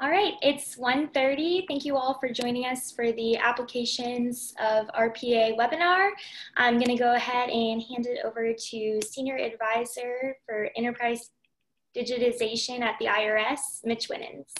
All right, it's 1.30. Thank you all for joining us for the applications of RPA webinar. I'm gonna go ahead and hand it over to Senior Advisor for Enterprise Digitization at the IRS, Mitch Winans.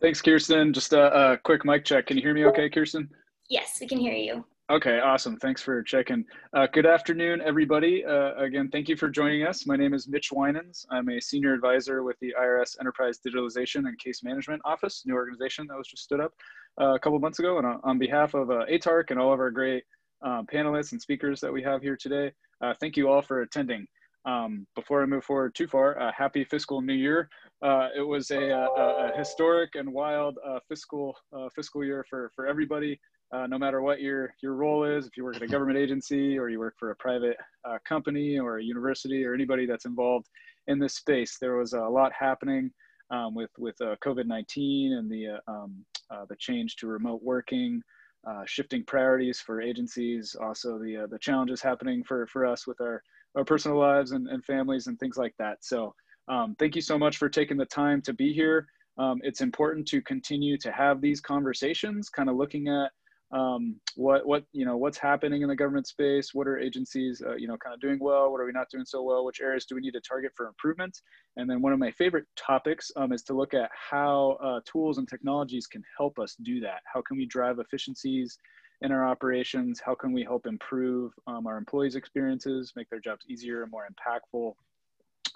Thanks, Kirsten. Just a, a quick mic check. Can you hear me okay, Kirsten? Yes, we can hear you. Okay, awesome. Thanks for checking. Uh, good afternoon, everybody. Uh, again, thank you for joining us. My name is Mitch Winans. I'm a senior advisor with the IRS Enterprise Digitalization and Case Management Office, new organization that was just stood up uh, a couple months ago. And on, behalf of uh, ATARC and all of our great um, panelists and speakers that we have here today, uh, thank you all for attending. Um, before I move forward too far, uh, happy fiscal new year. it was a, a, a, historic and wild fiscal fiscal year for, for everybody uh, no matter what your your role is, if you work at a government agency or you work for a private uh, company or a university or anybody that's involved in this space, there was a lot happening um, with with uh, COVID-19 and the uh, um, uh, the change to remote working, uh, shifting priorities for agencies, also the the challenges happening for for us with our our personal lives and, and families and things like that. So um, thank you so much for taking the time to be here. Um, it's important to continue to have these conversations, kind of looking at um, what what you know what's happening in the government space? What are agencies uh, you know kind of doing well? What are we not doing so well? Which areas do we need to target for improvement? And then one of my favorite topics um, is to look at how uh, tools and technologies can help us do that. How can we drive efficiencies in our operations? How can we help improve um, our employees experiences make their jobs easier and more impactful?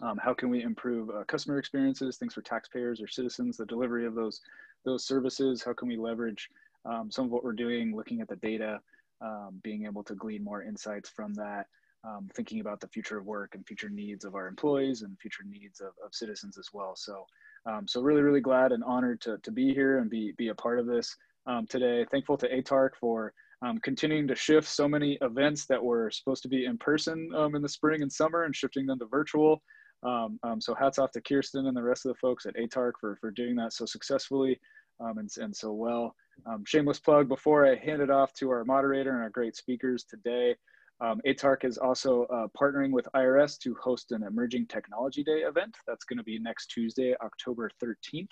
Um, how can we improve uh, customer experiences things for taxpayers or citizens the delivery of those those services? How can we leverage um, some of what we're doing, looking at the data, um, being able to glean more insights from that, um, thinking about the future of work and future needs of our employees and future needs of, of citizens as well. So, um, so really, really glad and honored to, to be here and be, be a part of this um, today. Thankful to ATARC for um, continuing to shift so many events that were supposed to be in person in the spring and summer and shifting them to virtual. Um, um, so hats off to Kirsten and the rest of the folks at ATARC for, for doing that so successfully um, and, and so well. Um, shameless plug before I hand it off to our moderator and our great speakers today. Um, ATARC is also uh, partnering with IRS to host an Emerging Technology Day event. That's going to be next Tuesday, October 13th.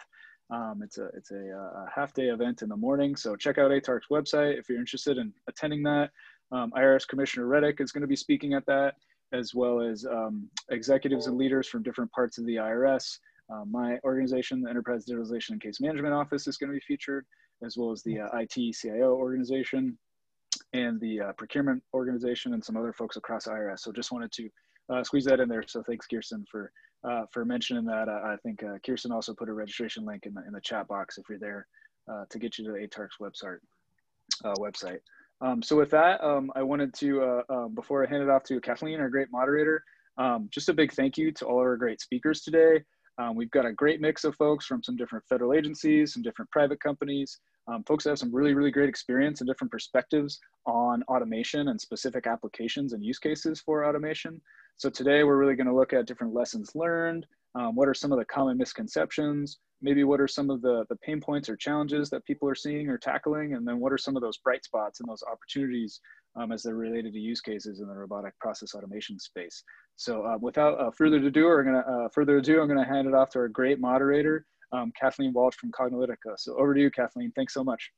Um, it's a it's a, uh, a, half day event in the morning. So check out ATARC's website if you're interested in attending that. Um, IRS Commissioner Rettig is going to be speaking at that, as well as um, executives and leaders from different parts of the IRS. Uh, my organization, the Enterprise Digitalization and Case Management Office, is going to be featured, as well as the uh, IT CIO organization and the uh, procurement organization and some other folks across IRS. So just wanted to uh, squeeze that in there. So thanks, Kirsten, for uh, for mentioning that. I think uh, Kirsten also put a registration link in the, in the chat box if you're there to get you to the ATARC's website. website. Um, so with that, um, I wanted to, before I hand it off to Kathleen, our great moderator, um, just a big thank you to all our great speakers today. Um, we've got a great mix of folks from some different federal agencies, some different private companies, um, folks that have some really, really great experience and different perspectives on automation and specific applications and use cases for automation. So today we're really gonna look at different lessons learned, um, what are some of the common misconceptions, maybe what are some of the, the pain points or challenges that people are seeing or tackling, and then what are some of those bright spots and those opportunities um, as they're related to use cases in the robotic process automation space. So uh, without uh, further ado, we're gonna uh, further ado, I'm gonna hand it off to our great moderator, um, Kathleen Walch from Cognilytica. So over to you, Kathleen. Thanks so much.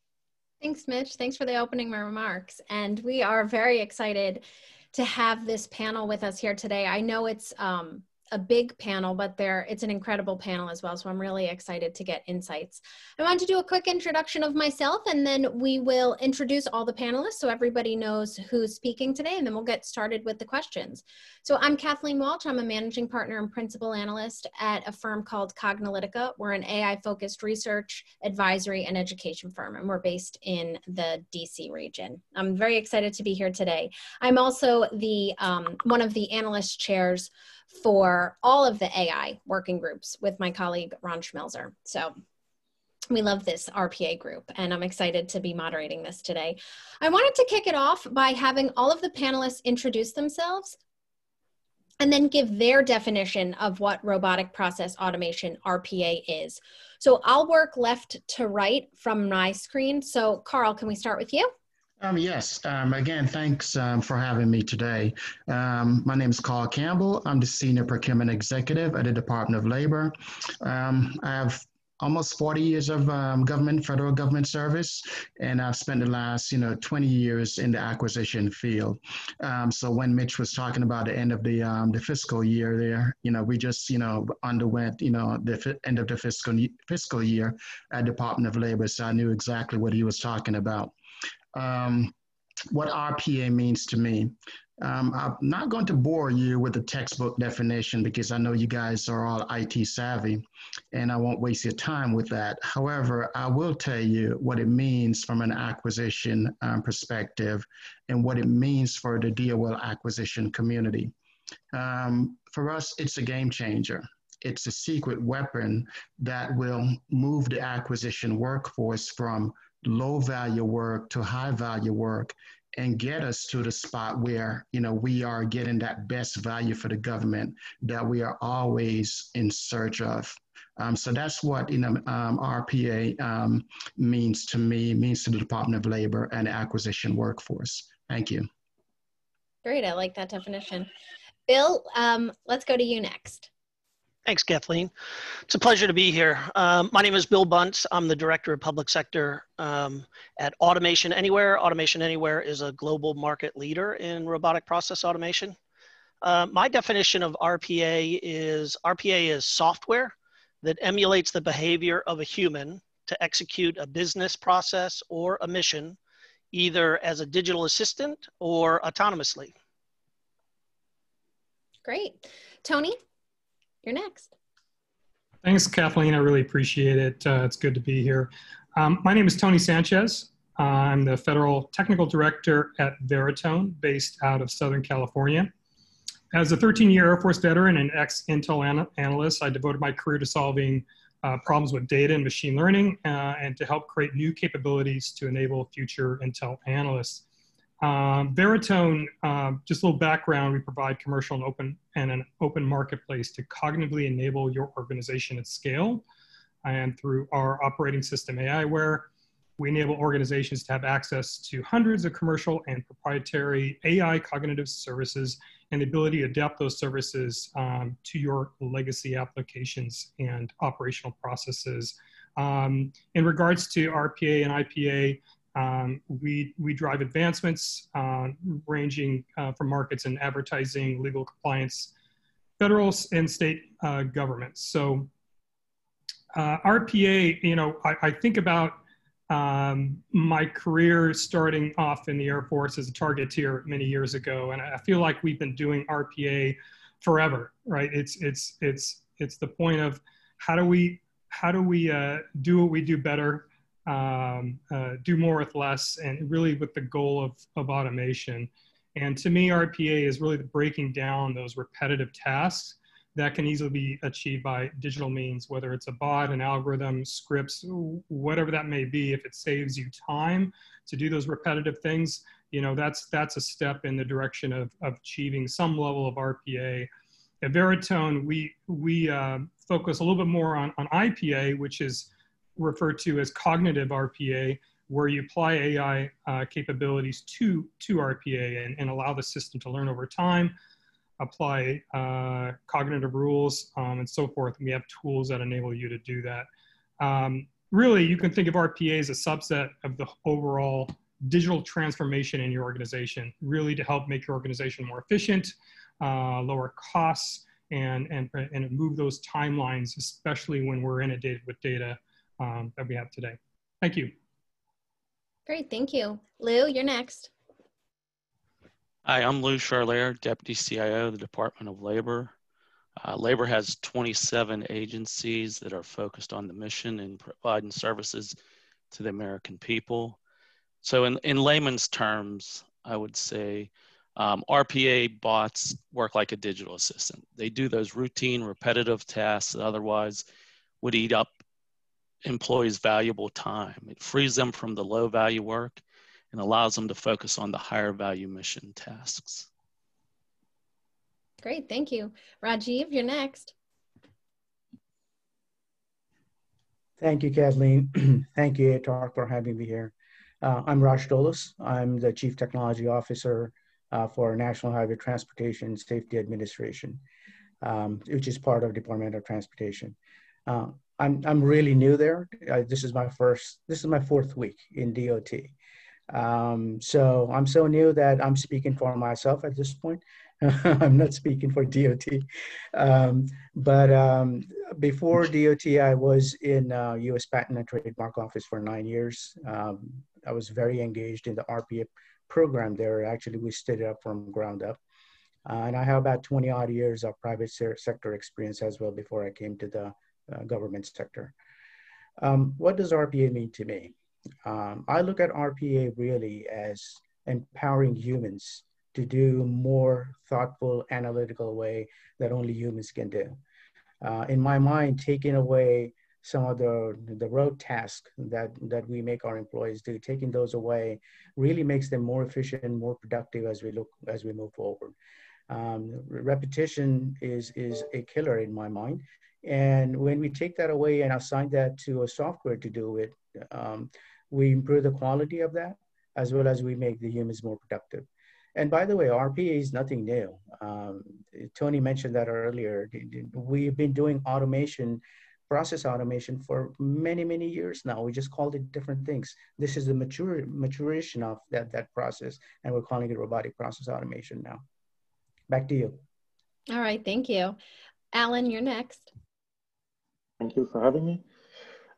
Thanks, Mitch. Thanks for the opening remarks. And we are very excited to have this panel with us here today. I know it's um, a big panel, but there it's an incredible panel as well. So I'm really excited to get insights. I want to do a quick introduction of myself and then we will introduce all the panelists so everybody knows who's speaking today and then we'll get started with the questions. So I'm Kathleen Walch. I'm a managing partner and principal analyst at a firm called Cognilytica. We're an AI focused research, advisory, and education firm and we're based in the DC region. I'm very excited to be here today. I'm also the um, one of the analyst chairs for all of the AI working groups with my colleague Ron Schmelzer. So we love this RPA group, and I'm excited to be moderating this today. I wanted to kick it off by having all of the panelists introduce themselves and then give their definition of what robotic process automation RPA is. So I'll work left to right from my screen. So Carl, can we start with you? Um, yes. Um, again, thanks um, for having me today. Um, my name is Carl Campbell. I'm the Senior Procurement Executive at the Department of Labor. Um, I have almost 40 years of um, government, federal government service, and I've spent the last, you know, 20 years in the acquisition field. So when Mitch was talking about the end of the the fiscal year there, you know, we just, you know, underwent, you know, the end of the fiscal fiscal year at Department of Labor, so I knew exactly what he was talking about um, what RPA means to me. Um, I'm not going to bore you with the textbook definition because I know you guys are all IT savvy and I won't waste your time with that. However, I will tell you what it means from an acquisition um, perspective and what it means for the DOL acquisition community. Um, for us, it's a game changer. It's a secret weapon that will move the acquisition workforce from low value work to high value work and get us to the spot where you know we are getting that best value for the government that we are always in search of. Um, so that's what you know um, rpa um, means to me means to the department of labor and acquisition workforce. Thank you. Great i like that definition. Bill um, let's go to you next Thanks, Kathleen. It's a pleasure to be here. Um, my name is Bill Bunce. I'm the Director of Public Sector um, at Automation Anywhere. Automation Anywhere is a global market leader in robotic process automation. Uh, my definition of RPA is RPA is software that emulates the behavior of a human to execute a business process or a mission, either as a digital assistant or autonomously. Great. Tony? You're next. Thanks, Kathleen. I really appreciate it. Uh, it's good to be here. Um, my name is Tony Sanchez. Uh, I'm the Federal Technical Director at Veritone, based out of Southern California. As a 13-year Air Force veteran and ex-Intel an analyst, I devoted my career to solving uh, problems with data and machine learning uh, and to help create new capabilities to enable future Intel analysts. Um, Veritone, uh, just a little background, we provide commercial and open and an open marketplace to cognitively enable your organization at scale. And through our operating system aiWARE, we enable organizations to have access to hundreds of commercial and proprietary AI cognitive services and the ability to adapt those services um, to your legacy applications and operational processes. Um, in regards to RPA and IPA, um, we, we drive advancements uh, ranging uh, from markets in advertising, legal compliance, federal and state uh, governments. So uh, RPA, you know, I, I think about um, my career starting off in the Air Force as a targeteer many years ago, and I feel like we've been doing RPA forever, right? It's it's it's it's the point of how do we how do we uh, do what we do better um, uh, do more with less, and really with the goal of, of automation. And to me, RPA is really breaking down those repetitive tasks that can easily be achieved by digital means, whether it's a bot, an algorithm, scripts, whatever that may be. If it saves you time to do those repetitive things, you know that's that's a step in the direction of, of achieving some level of RPA. At Veritone, we we uh, focus a little bit more on, on IPA, which is referred to as cognitive RPA, where you apply AI uh, capabilities to, to RPA and, and allow the system to learn over time, apply uh, cognitive rules, um, and so forth. And we have tools that enable you to do that. Um, really, you can think of RPA as a subset of the overall digital transformation in your organization, really to help make your organization more efficient, uh, lower costs, and, and, and move those timelines, especially when we're inundated with data um, that we have today. Thank you. Great, thank you. Lou, you're next. Hi, I'm Lou Charlier, Deputy CIO of the Department of Labor. Uh, Labor has 27 agencies that are focused on the mission and providing services to the American people. So in, in layman's terms, I would say um, RPA bots work like a digital assistant. They do those routine, repetitive tasks that otherwise would eat up employees valuable time. It frees them from the low value work and allows them to focus on the higher value mission tasks. Great, thank you. Rajiv, you're next. Thank you, Kathleen. thank you, ATARC, for having me here. Uh, I'm Raj Dolis. I'm the Chief Technology Officer uh, for National Highway Transportation Safety Administration, um, which is part of Department of Transportation. Uh, I'm, I'm really new there. this is my first, this is my fourth week in DOT. Um, so I'm so new that I'm speaking for myself at this point. I'm not speaking for DOT. Um, but um, before DOT, I was in uh, US Patent and Trademark Office for nine years. Um, I was very engaged in the RPA program there. Actually, we stood it up from ground up. Uh, and I have about 20 odd years of private sector experience as well before I came to the uh, government sector. Um, what does RPA mean to me? Um, I look at RPA really as empowering humans to do more thoughtful, analytical way that only humans can do. Uh, in my mind, taking away some of the, the road tasks that, that we make our employees do, taking those away really makes them more efficient and more productive as we look, as we move forward. Um, repetition is, is a killer in my mind. And when we take that away and assign that to a software to do it, um, we improve the quality of that as well as we make the humans more productive. And by the way, RPA is nothing new. Um, Tony mentioned that earlier. We've been doing automation, process automation for many, many years now. We just called it different things. This is the mature, maturation of that, that process, and we're calling it robotic process automation now. Back to you. All right, thank you. Alan, you're next. Thank you for having me.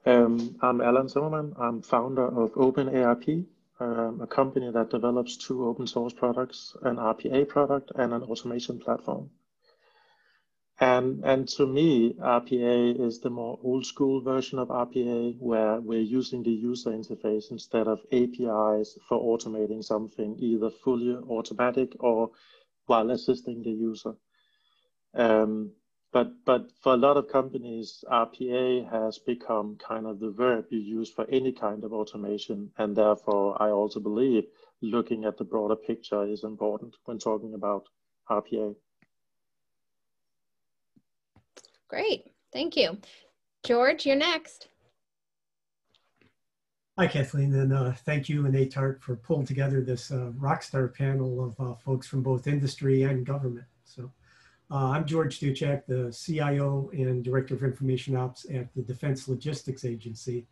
Um, I'm Alan Zimmerman. I'm founder of OpenIAP, um, a company that develops two open source products, an RPA product and an automation platform. And, and to me, RPA is the more old school version of RPA where we're using the user interface instead of APIs for automating something either fully automatic or while assisting the user. Um, but but for a lot of companies, RPA has become kind of the verb you use for any kind of automation, and therefore I also believe looking at the broader picture is important when talking about RPA. Great, thank you, George. You're next. Hi, Kathleen, and uh, thank you and ATARC for pulling together this uh, rockstar panel of uh, folks from both industry and government. Uh, I'm George Duchak, the CIO and Director of Information Ops at the Defense Logistics Agency.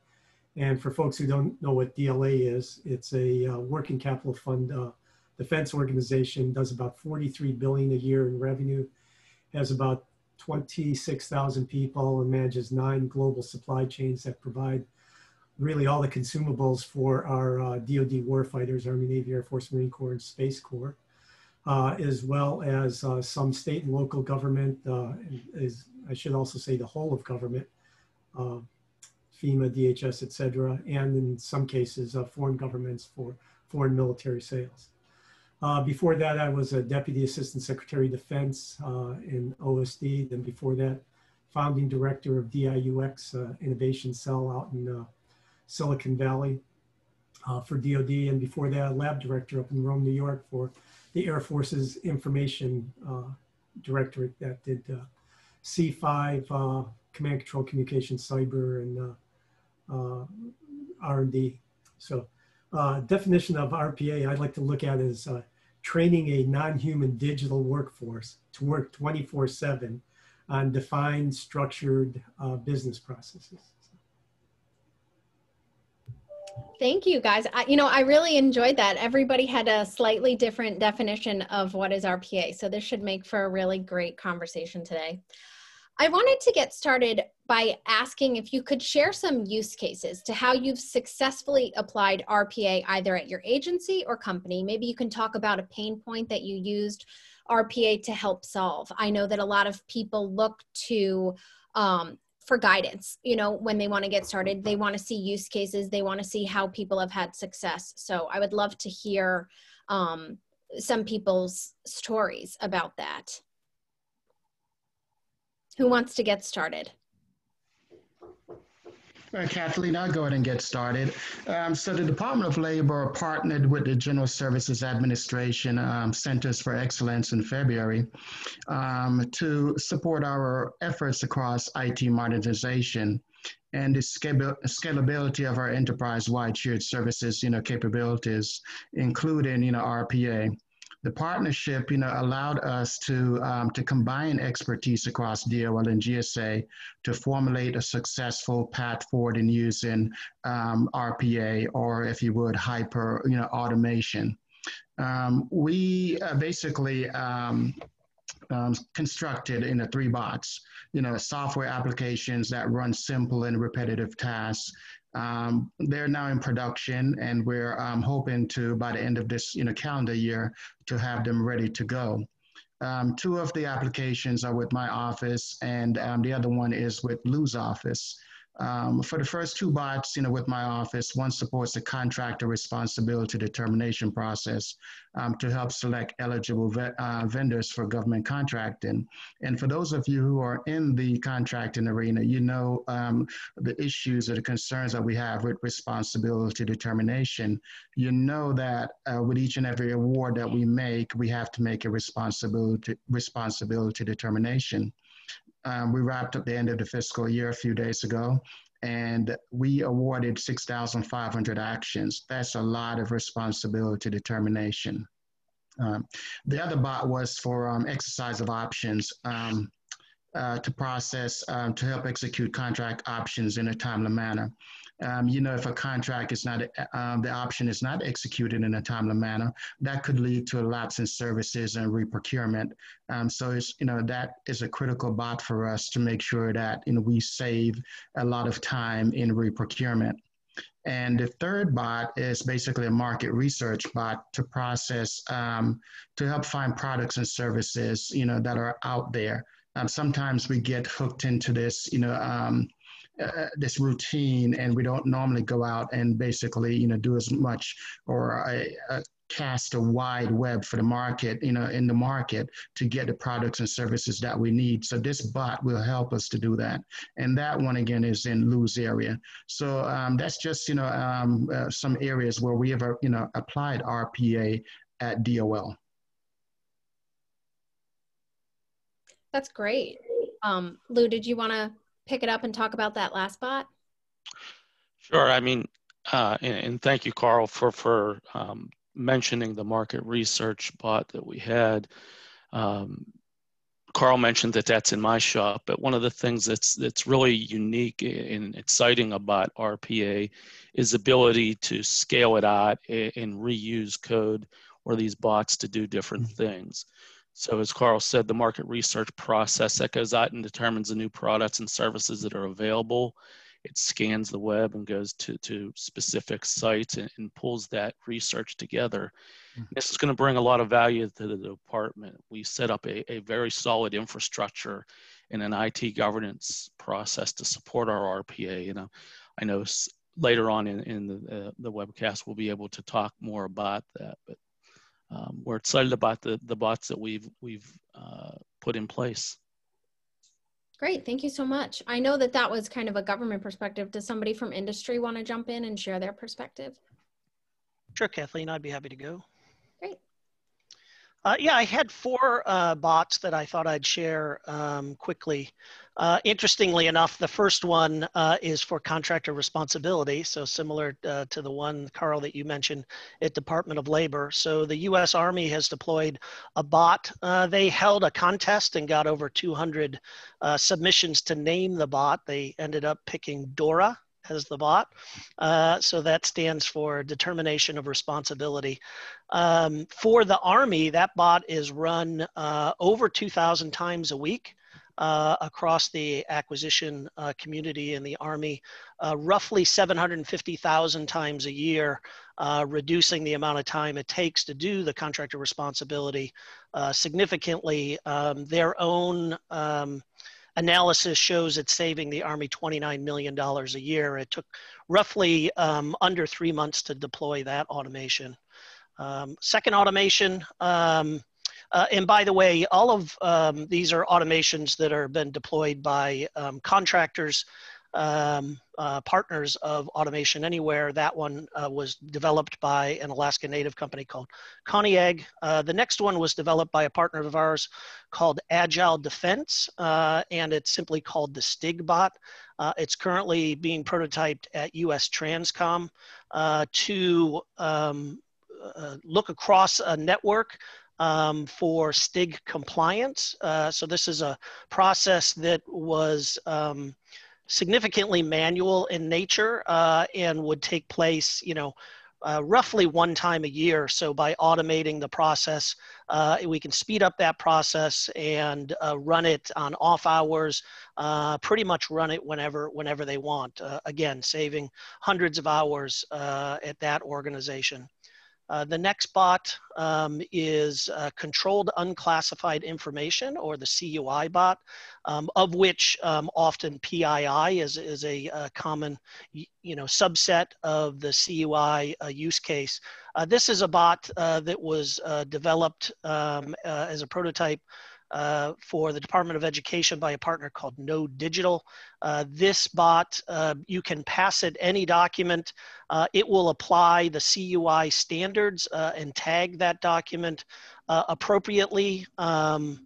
And for folks who don't know what DLA is, it's a uh, working capital fund uh, defense organization, does about 43 billion a year in revenue, has about 26,000 people and manages nine global supply chains that provide really all the consumables for our uh, DoD warfighters, Army, Navy, Air Force, Marine Corps, and Space Corps uh, as well as uh, some state and local government, uh, is, I should also say the whole of government, uh, FEMA, DHS, et cetera, and in some cases, uh, foreign governments for foreign military sales. Uh, before that, I was a Deputy Assistant Secretary of Defense in OSD. Then before that, founding director of DIUX Innovation Cell out in Silicon Valley for DoD. And before that, lab director up in Rome, New York for the Air Force's information uh, directorate that did uh, C5, uh, command control communication, cyber, and uh, R&D. So definition of RPA I'd like to look at is training a non-human digital workforce to work 24 seven on defined structured business processes. Thank you guys. I, you know, I really enjoyed that. Everybody had a slightly different definition of what is RPA. So this should make for a really great conversation today. I wanted to get started by asking if you could share some use cases to how you've successfully applied RPA either at your agency or company. Maybe you can talk about a pain point that you used RPA to help solve. I know that a lot of people look to um, for guidance you know when they want to get started. They want to see use cases. They want to see how people have had success. So i would love to hear um, some people's stories about that. Who wants to get started Uh, Kathleen, I'll go ahead and get started. Um, so the Department of Labor partnered with the General Services Administration um, Centers for Excellence in February um, to support our efforts across IT modernization and the scalability of our enterprise-wide shared services, you know, capabilities, including, you know, RPA the partnership, you know, allowed us to um, to combine expertise across DOL and GSA to formulate a successful path forward in using um, RPA or, if you would, hyper, you know, automation. Um, we uh, basically um, um, constructed in the three bots, you know, software applications that run simple and repetitive tasks um, they're now in production, and we're um, hoping to, by the end of this you know, calendar year, to have them ready to go. Um, two of the applications are with my office, and um, the other one is with Lou's office. Um, for the first two bots, you know, with my office, one supports the contractor responsibility determination process um, to help select eligible ve uh, vendors for government contracting. And for those of you who are in the contracting arena, you know um, the issues or the concerns that we have with responsibility determination. You know that uh, with each and every award that we make, we have to make a responsibility responsibility determination. Um, we wrapped up the end of the fiscal year a few days ago, and we awarded 6,500 actions. That's a lot of responsibility determination. Um, the other bot was for um, exercise of options um, uh, to process, um, to help execute contract options in a timely manner um, you know, if a contract is not, um, the option is not executed in a timely manner, that could lead to a lapse in services and reprocurement. Um, so it's, you know, that is a critical bot for us to make sure that, you know, we save a lot of time in reprocurement. And the third bot is basically a market research bot to process, um, to help find products and services, you know, that are out there. Um, sometimes we get hooked into this, you know, um, uh, this routine and we don't normally go out and basically you know do as much or cast a wide web for the market you know in the market to get the products and services that we need. So this bot will help us to do that. And that one again is in Lou's area. So um, that's just you know um, uh, some areas where we have uh, you know applied RPA at DOL that's great. Um, Lou did you want to pick it up and talk about that last bot? Sure. I mean, uh, and, and, thank you, Carl, for for um, mentioning the market research bot that we had. Um, Carl mentioned that that's in my shop, but one of the things that's that's really unique and exciting about RPA is ability to scale it out and reuse code or these bots to do different mm-hmm. things. So as Carl said, the market research process that goes out and determines the new products and services that are available. It scans the web and goes to, to specific sites and, and pulls that research together. Mm-hmm. This is going to bring a lot of value to the department. We set up a, a very solid infrastructure and an IT governance process to support our RPA. You know, I know later on in, in the, uh, the webcast, we'll be able to talk more about that, but um, we're excited about the, the bots that we've, we've uh, put in place. Great, thank you so much. I know that that was kind of a government perspective. Does somebody from industry want to jump in and share their perspective? Sure, Kathleen, I'd be happy to go. Uh, yeah, I had four uh, bots that I thought I'd share um, quickly. Uh, interestingly enough, the first one uh, is for contractor responsibility, so similar uh, to the one, Carl, that you mentioned at Department of Labor. So the U.S. Army has deployed a bot. Uh, they held a contest and got over 200 submissions to name the bot. They ended up picking Dora as the bot. Uh, so that stands for determination of responsibility. Um, for the Army, that bot is run uh, over 2,000 times a week. Uh, across the acquisition uh, community in the Army, uh, roughly 750,000 times a year, uh, reducing the amount of time it takes to do the contractor responsibility significantly. Um, their own um, analysis shows it's saving the Army $29 million a year. It took roughly um, under three months to deploy that automation. Um, second automation, um, uh, and by the way, all of um, these are automations that are been deployed by um, contractors um, uh, partners of Automation Anywhere. That one uh, was developed by an Alaska Native company called Koniag. Uh, the next one was developed by a partner of ours called Agile Defense, uh, and it's simply called the StigBot. Uh, it's currently being prototyped at US Transcom uh, to um, look across a network um, for STIG compliance. so this is a process that was um, significantly manual in nature uh, and would take place, you know, uh, roughly one time a year. So by automating the process, uh, we can speed up that process and uh, run it on off hours. Uh, pretty much run it whenever whenever they want. Uh, again, saving hundreds of hours at that organization. Uh, the next bot um, is uh, controlled unclassified information or the CUI bot, um, of which um, often PII is, is a, a, common you know, subset of the CUI uh, use case. Uh, this is a bot uh, that was developed um, as a prototype uh, for the Department of Education by a partner called Node Digital. Uh, this bot, uh, you can pass it any document. Uh, it will apply the CUI standards uh, and tag that document appropriately. Um,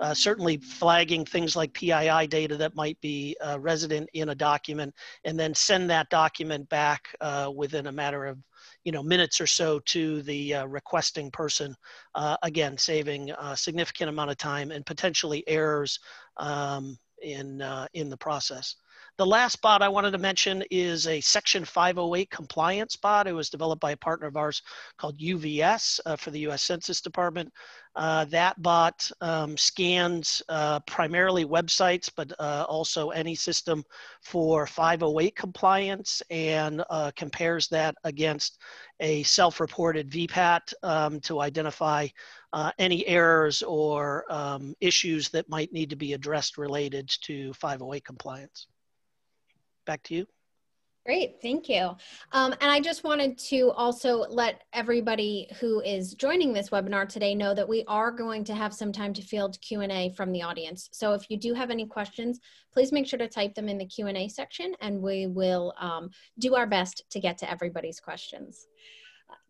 uh, certainly flagging things like PII data that might be uh, resident in a document, and then send that document back uh, within a matter of you know, minutes or so to the uh, requesting person. Uh, again, saving a significant amount of time and potentially errors um, in, uh, in the process. The last bot I wanted to mention is a Section 508 compliance bot. It was developed by a partner of ours called UVS uh, for the US Census Department. Uh, that bot um, scans uh, primarily websites, but uh, also any system for 508 compliance and compares that against a self-reported VPAT um, to identify uh, any errors or um, issues that might need to be addressed related to 508 compliance back to you. Great, thank you. Um, and I just wanted to also let everybody who is joining this webinar today know that we are going to have some time to field Q&A from the audience. So if you do have any questions, please make sure to type them in the Q&A section and we will um, do our best to get to everybody's questions.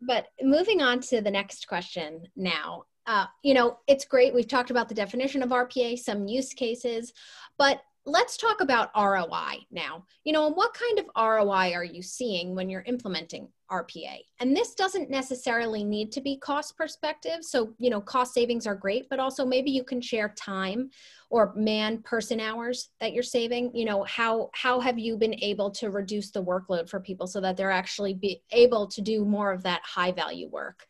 But moving on to the next question now, uh, you know, it's great. We've talked about the definition of RPA, some use cases, but let's talk about ROI now. You know, what kind of ROI are you seeing when you're implementing RPA? And this doesn't necessarily need to be cost perspective. So, you know, cost savings are great, but also maybe you can share time or man person hours that you're saving. You know, how how have you been able to reduce the workload for people so that they're actually be able to do more of that high value work?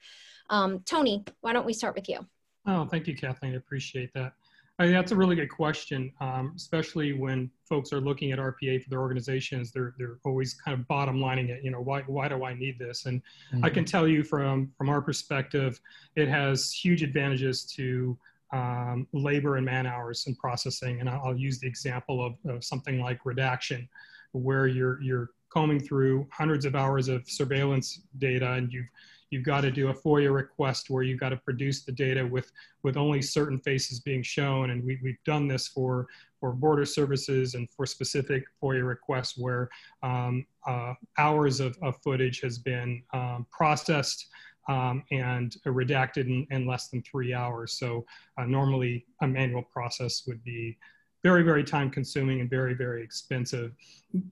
Um, Tony, why don't we start with you? Oh, thank you, Kathleen. I appreciate that. I mean, that's a really good question, um, especially when folks are looking at RPA for their organizations. They're they're always kind of bottom lining it. You know, why why do I need this? And mm-hmm. I can mm-hmm. tell you from from our perspective, it has huge advantages to um, labor and man hours and processing. And I'll, I'll use the example of, of something like redaction, where you're you're combing through hundreds of hours of surveillance data and you've you've got to do a FOIA request where you've got to produce the data with, with only certain faces being shown. And we, we've done this for, for border services and for specific FOIA requests where um, uh, hours of, of footage has been um, processed um, and redacted in, in, less than three hours. So uh, normally a manual process would be very, very time consuming and very, very expensive.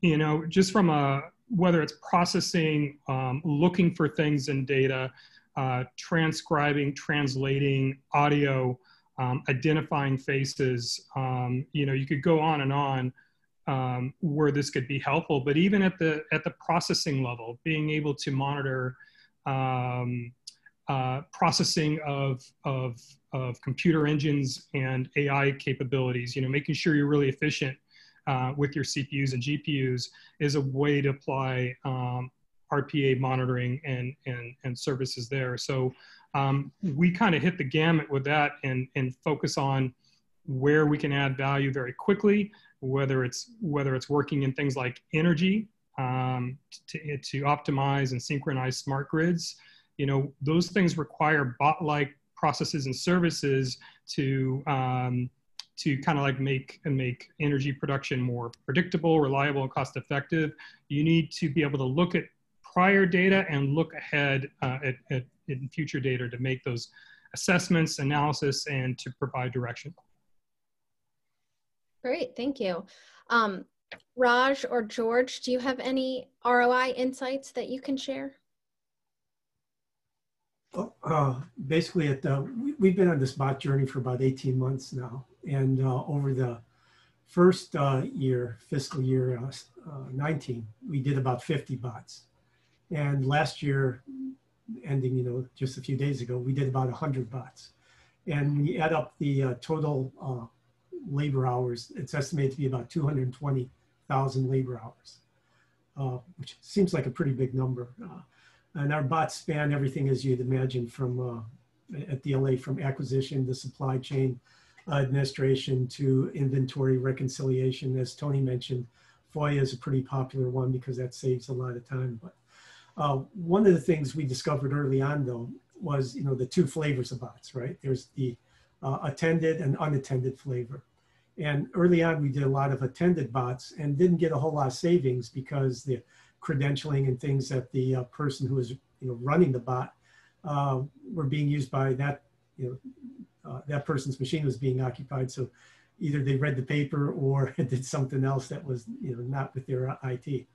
You know, just from a, whether it's processing, um, looking for things in data, uh, transcribing, translating audio, um, identifying faces. Um, you know, you could go on and on um, where this could be helpful. But even at the at the processing level, being able to monitor um, uh, processing of, of of computer engines and AI capabilities. You know, making sure you're really efficient uh, with your CPUs and GPUs is a way to apply um, RPA monitoring and, and, and services there. So um, we kind of hit the gamut with that and, and focus on where we can add value very quickly, whether it's, whether it's working in things like energy um, to, to optimize and synchronize smart grids. You know, those things require bot-like processes and services to um, to kind of like make and make energy production more predictable, reliable, and cost effective, you need to be able to look at prior data and look ahead uh, at, at in future data to make those assessments, analysis, and to provide direction. Great, thank you. Um, Raj or George, do you have any ROI insights that you can share? Uh, basically, at the, we, have been on this bot journey for about 18 months now. And uh, over the first uh, year, fiscal year uh, uh, 19, we did about 50 bots. And last year, ending, you know, just a few days ago, we did about 100 bots. And we add up the uh, total labor hours, it's estimated to be about 220,000 labor hours, which seems like a pretty big number. And our bots span everything as you'd imagine from uh, at DLA from acquisition to supply chain uh, administration to inventory reconciliation. As Tony mentioned, FOIA is a pretty popular one because that saves a lot of time. But uh, one of the things we discovered early on though was, you know, the two flavors of bots, right? There's the uh, attended and unattended flavor. And early on, we did a lot of attended bots and didn't get a whole lot of savings because the credentialing and things that the uh, person who was you know running the bot uh, were being used by that you know uh, that person's machine was being occupied. So either they read the paper or did something else that was you know not with their uh, IT.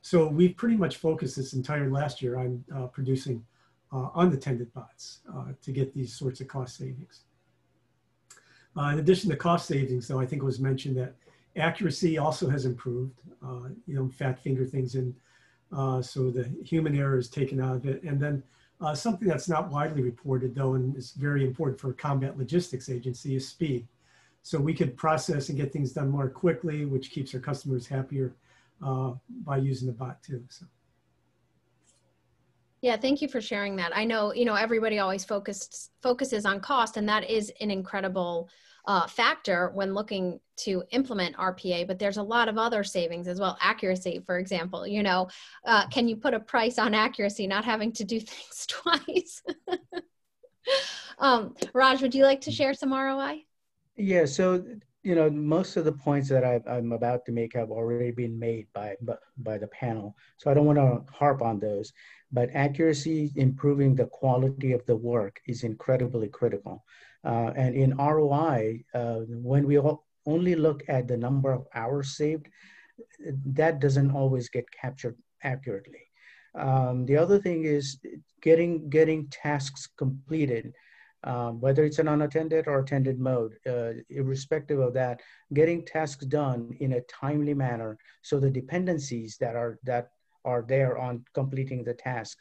So we've pretty much focused this entire last year on uh, producing uh, unattended bots to get these sorts of cost savings. in addition to cost savings, though, I think it was mentioned that accuracy also has improved. you know, fat finger things in uh, so the human error is taken out of it. And then uh, something that's not widely reported though, and is very important for a combat logistics agency is speed. So we could process and get things done more quickly, which keeps our customers happier uh, by using the bot too. So. Yeah, thank you for sharing that. I know, you know, everybody always focused focuses on cost, and that is an incredible uh, factor when looking to implement RPA, but there's a lot of other savings as well. Accuracy, for example, you know, uh, can you put a price on accuracy, not having to do things twice? um, Raj, would you like to share some ROI? Yeah, so you know most of the points that i am about to make have already been made by by the panel so i don't want to harp on those but accuracy improving the quality of the work is incredibly critical uh, and in ROI, uh, when we only look at the number of hours saved, that doesn't always get captured accurately. Um, the other thing is getting getting tasks completed, um, whether it's an unattended or attended mode, uh, irrespective of that, getting tasks done in a timely manner so the dependencies that are that are there on completing the task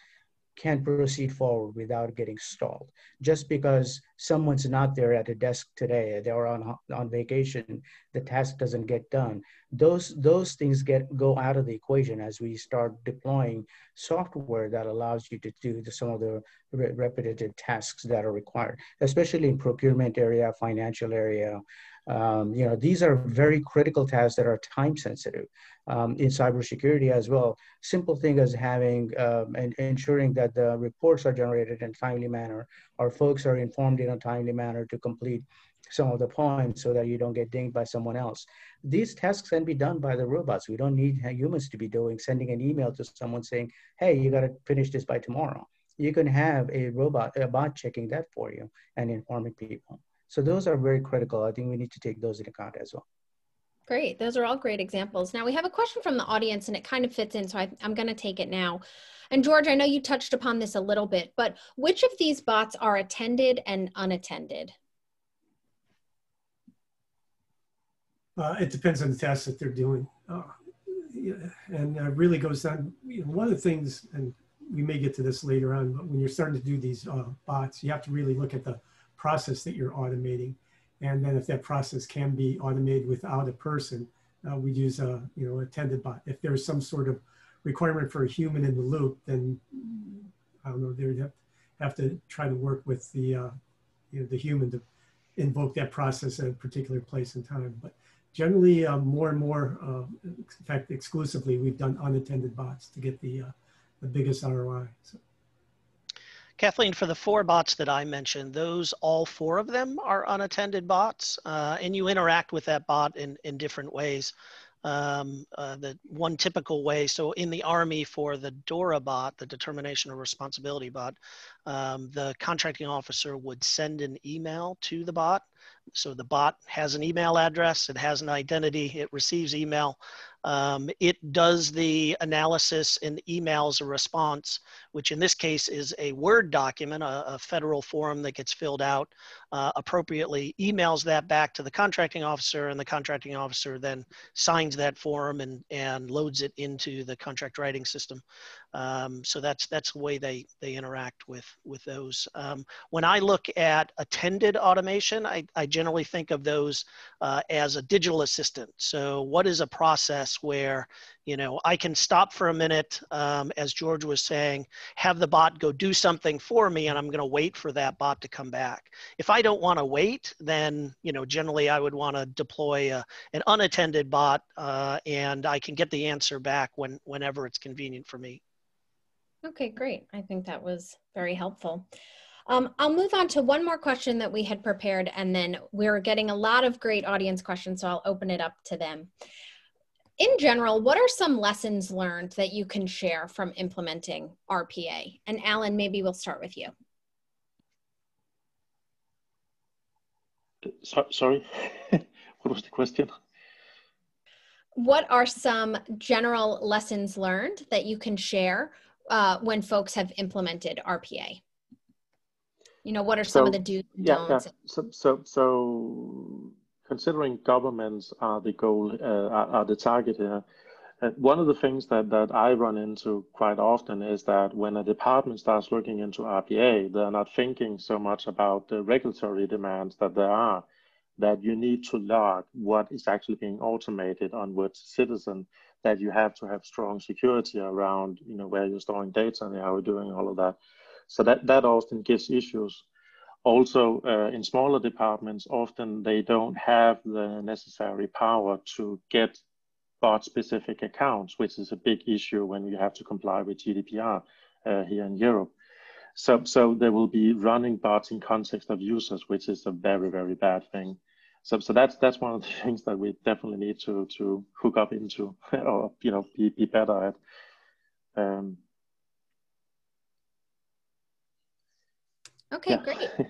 can't proceed forward without getting stalled. Just because someone's not there at a desk today, they're on on vacation, the task doesn't get done. Those those things get go out of the equation as we start deploying software that allows you to do the, some of the re repetitive tasks that are required, especially in procurement area, financial area, um, you know, these are very critical tasks that are time sensitive um, in cybersecurity as well. Simple thing as having um, and ensuring that the reports are generated in timely manner, our folks are informed in a timely manner to complete some of the points so that you don't get dinged by someone else. These tasks can be done by the robots. We don't need humans to be doing, sending an email to someone saying, hey, you got to finish this by tomorrow. You can have a robot, a bot checking that for you and informing people. So those are very critical. I think we need to take those into account as well. Great. Those are all great examples. Now we have a question from the audience and it kind of fits in, so I, am going to take it now. And George, I know you touched upon this a little bit, but which of these bots are attended and unattended? Uh, it depends on the tasks that they're doing. Uh, and uh, really goes down, you know, one of the things, and we may get to this later on, but when you're starting to do these uh, bots, you have to really look at the process that you're automating. And then if that process can be automated without a person, uh, we use a you know attended bot. If there's some sort of requirement for a human in the loop, then I don't know, they'd have, have to try to work with the uh, you know the human to invoke that process at a particular place and time. But generally, uh, more and more, uh, in fact, exclusively, we've done unattended bots to get the uh, the biggest ROI. So. Kathleen, for the four bots that I mentioned, those all four of them are unattended bots, uh, and you interact with that bot in, in different ways. Um, uh, the one typical way, so in the Army for the DORA bot, the Determination of Responsibility bot, um, the contracting officer would send an email to the bot. So the bot has an email address, it has an identity, it receives email. Um, it does the analysis and emails a response, which in this case is a Word document, a, a federal form that gets filled out uh, appropriately, emails that back to the contracting officer, and the contracting officer then signs that form and, and loads it into the contract writing system. Um, so that's that's the way they they interact with with those. Um, when I look at attended automation, I, I generally think of those uh, as a digital assistant. So what is a process where you know I can stop for a minute, um, as George was saying, have the bot go do something for me, and I'm going to wait for that bot to come back. If I don't want to wait, then you know generally I would want to deploy a, an unattended bot, uh, and I can get the answer back when whenever it's convenient for me. Okay, great. I think that was very helpful. Um, I'll move on to one more question that we had prepared, and then we're getting a lot of great audience questions, so I'll open it up to them. In general, what are some lessons learned that you can share from implementing RPA? And Alan, maybe we'll start with you. So, sorry, what was the question? What are some general lessons learned that you can share uh, when folks have implemented RPA? You know, what are some so, of the do's and yeah, don'ts? Yeah. So, so, so considering governments are the goal, uh, are, the target here, uh, one of the things that, that I run into quite often is that when a department starts looking into RPA, they're not thinking so much about the regulatory demands that there are, that you need to log what is actually being automated on which citizen that you have to have strong security around, you know, where you're storing data and how you're doing all of that. So that, that often gives issues. Also, uh, in smaller departments, often they don't have the necessary power to get bot specific accounts, which is a big issue when you have to comply with GDPR uh, here in Europe. So, so they will be running bots in context of users, which is a very, very bad thing so so that's that's one of the things that we definitely need to to hook up into or you know be, be better at um, okay yeah. great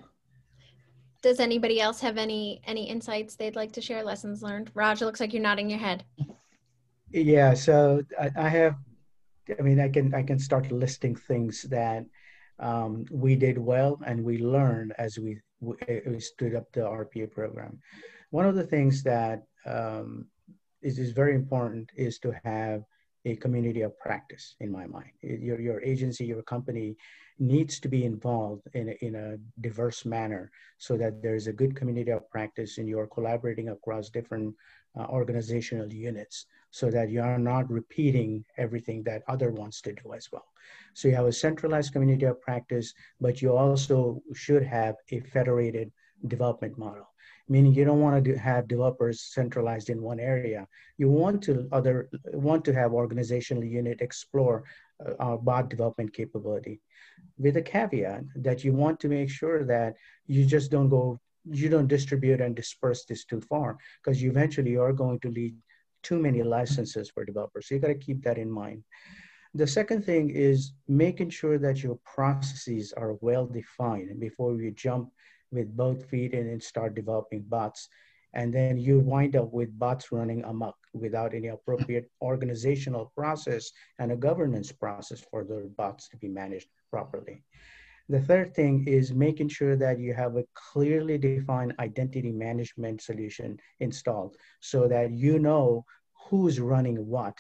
does anybody else have any any insights they'd like to share lessons learned raj looks like you're nodding your head yeah so I, I have i mean i can i can start listing things that um, we did well and we learned as we we stood up the RPA program. One of the things that um, is, is very important is to have a community of practice in my mind. Your, your agency, your company needs to be involved in a, in a diverse manner so that there's a good community of practice and you're collaborating across different uh, organizational units so that you are not repeating everything that other wants to do as well. So you have a centralized community of practice, but you also should have a federated development model meaning you don't want to have developers centralized in one area. You want to other want to have organizational unit explore uh, our bot development capability, with a caveat that you want to make sure that you just don't go you don't distribute and disperse this too far because you eventually you are going to lead too many licenses for developers. So you got to keep that in mind. The second thing is making sure that your processes are well defined before you jump with both feet and then start developing bots. And then you wind up with bots running amok without any appropriate organizational process and a governance process for the bots to be managed properly. The third thing is making sure that you have a clearly defined identity management solution installed so that you know who's running what.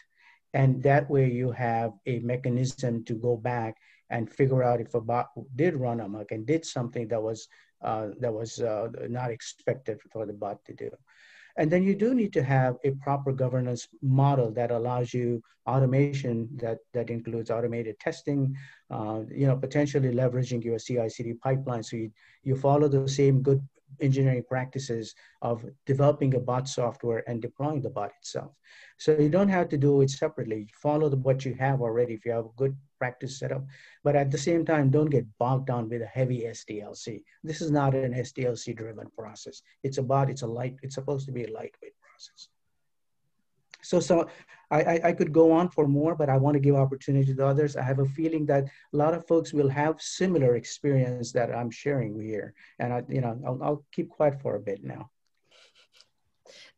And that way you have a mechanism to go back and figure out if a bot did run amok and did something that was that was uh, not expected for the bot to do. And then you do need to have a proper governance model that allows you automation that, that includes automated testing, uh, you know, potentially leveraging your CI/CD pipeline. So you, you follow the same good engineering practices of developing a bot software and deploying the bot itself. So you don't have to do it separately. Follow the, what you have already. If you have a good practice setup. But at the same time, don't get bogged down with a heavy SDLC. This is not an SDLC driven process. It's about, it's a light, it's supposed to be a lightweight process. So, so I, I, could go on for more, but I want to give opportunity to others. I have a feeling that a lot of folks will have similar experience that I'm sharing here. And I, you know, I'll, I'll keep quiet for a bit now.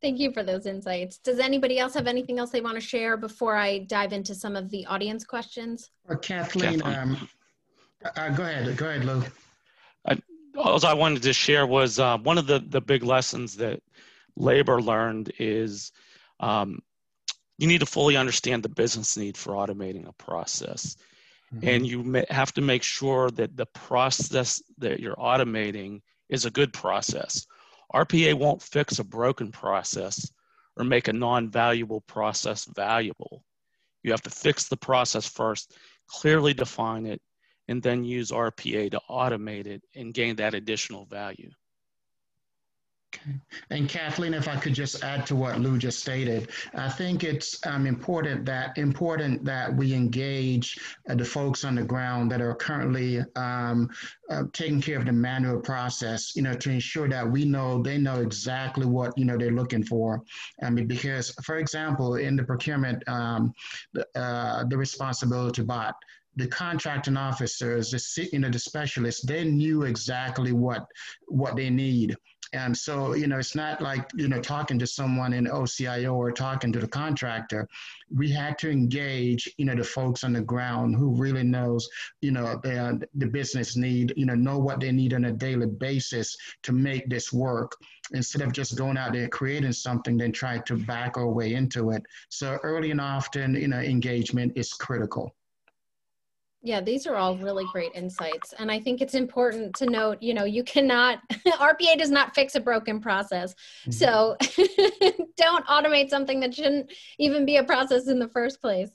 Thank you for those insights. Does anybody else have anything else they want to share before I dive into some of the audience questions? Or Kathleen, um, uh, go ahead. Go ahead, Lou. I, all I wanted to share was uh, one of the, the big lessons that labor learned is um, you need to fully understand the business need for automating a process. Mm-hmm. And you have to make sure that the process that you're automating is a good process. RPA won't fix a broken process or make a non valuable process valuable. You have to fix the process first, clearly define it, and then use RPA to automate it and gain that additional value. And Kathleen, if I could just add to what Lou just stated, I think it's um, important that important that we engage uh, the folks on the ground that are currently um, uh, taking care of the manual process. You know, to ensure that we know they know exactly what you know they're looking for. I mean, because for example, in the procurement, um, the, uh, the responsibility bot the contracting officers, the you know the specialists, they knew exactly what what they need. And so, you know, it's not like, you know, talking to someone in OCIO or talking to the contractor. We had to engage, you know, the folks on the ground who really knows, you know, the, the business need, you know, know what they need on a daily basis to make this work instead of just going out there creating something, then try to back our way into it. So early and often, you know, engagement is critical. Yeah, these are all really great insights. And I think it's important to note, you know, you cannot, RPA does not fix a broken process. Mm-hmm. So don't automate something that shouldn't even be a process in the first place.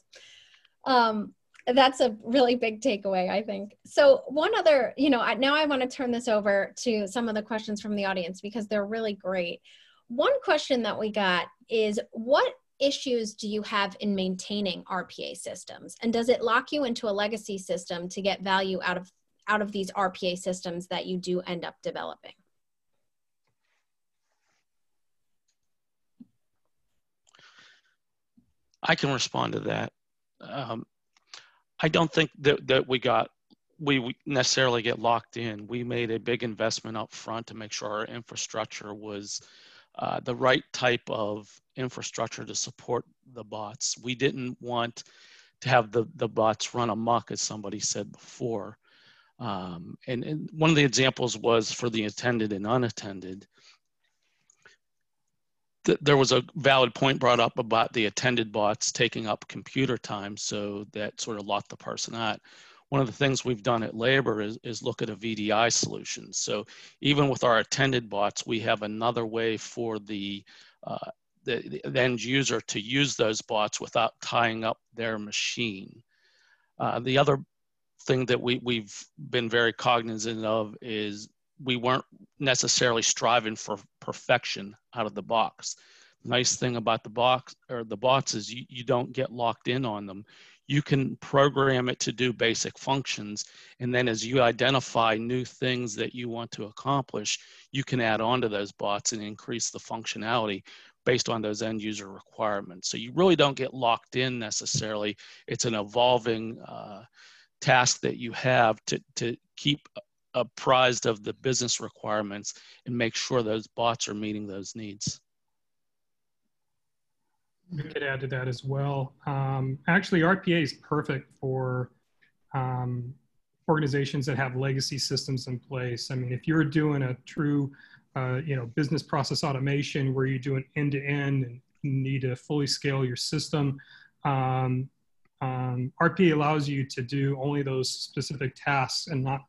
Um, that's a really big takeaway, I think. So, one other, you know, I, now I want to turn this over to some of the questions from the audience because they're really great. One question that we got is what issues do you have in maintaining RPA systems? And does it lock you into a legacy system to get value out of out of these RPA systems that you do end up developing? I can respond to that. Um, I don't think that, that we got we necessarily get locked in. We made a big investment up front to make sure our infrastructure was uh, the right type of infrastructure to support the bots. We didn't want to have the, the bots run amok, as somebody said before. Um, and, and one of the examples was for the attended and unattended. Th there was a valid point brought up about the attended bots taking up computer time, so that sort of locked the person out one of the things we've done at Labor is, is look at a VDI solution. So even with our attended bots, we have another way for the, uh, the, the, end user to use those bots without tying up their machine. Uh, the other thing that we, we've been very cognizant of is we weren't necessarily striving for perfection out of the box. nice thing about the box or the bots is you, you don't get locked in on them you can program it to do basic functions. And then as you identify new things that you want to accomplish, you can add on to those bots and increase the functionality based on those end user requirements. So you really don't get locked in necessarily. It's an evolving uh, task that you have to, to keep apprised of the business requirements and make sure those bots are meeting those needs. We could add to that as well. Um, actually, RPA is perfect for um, organizations that have legacy systems in place. I mean, if you're doing a true, uh, you know, business process automation where you do an end to end and need to fully scale your system, um, um RPA allows you to do only those specific tasks and not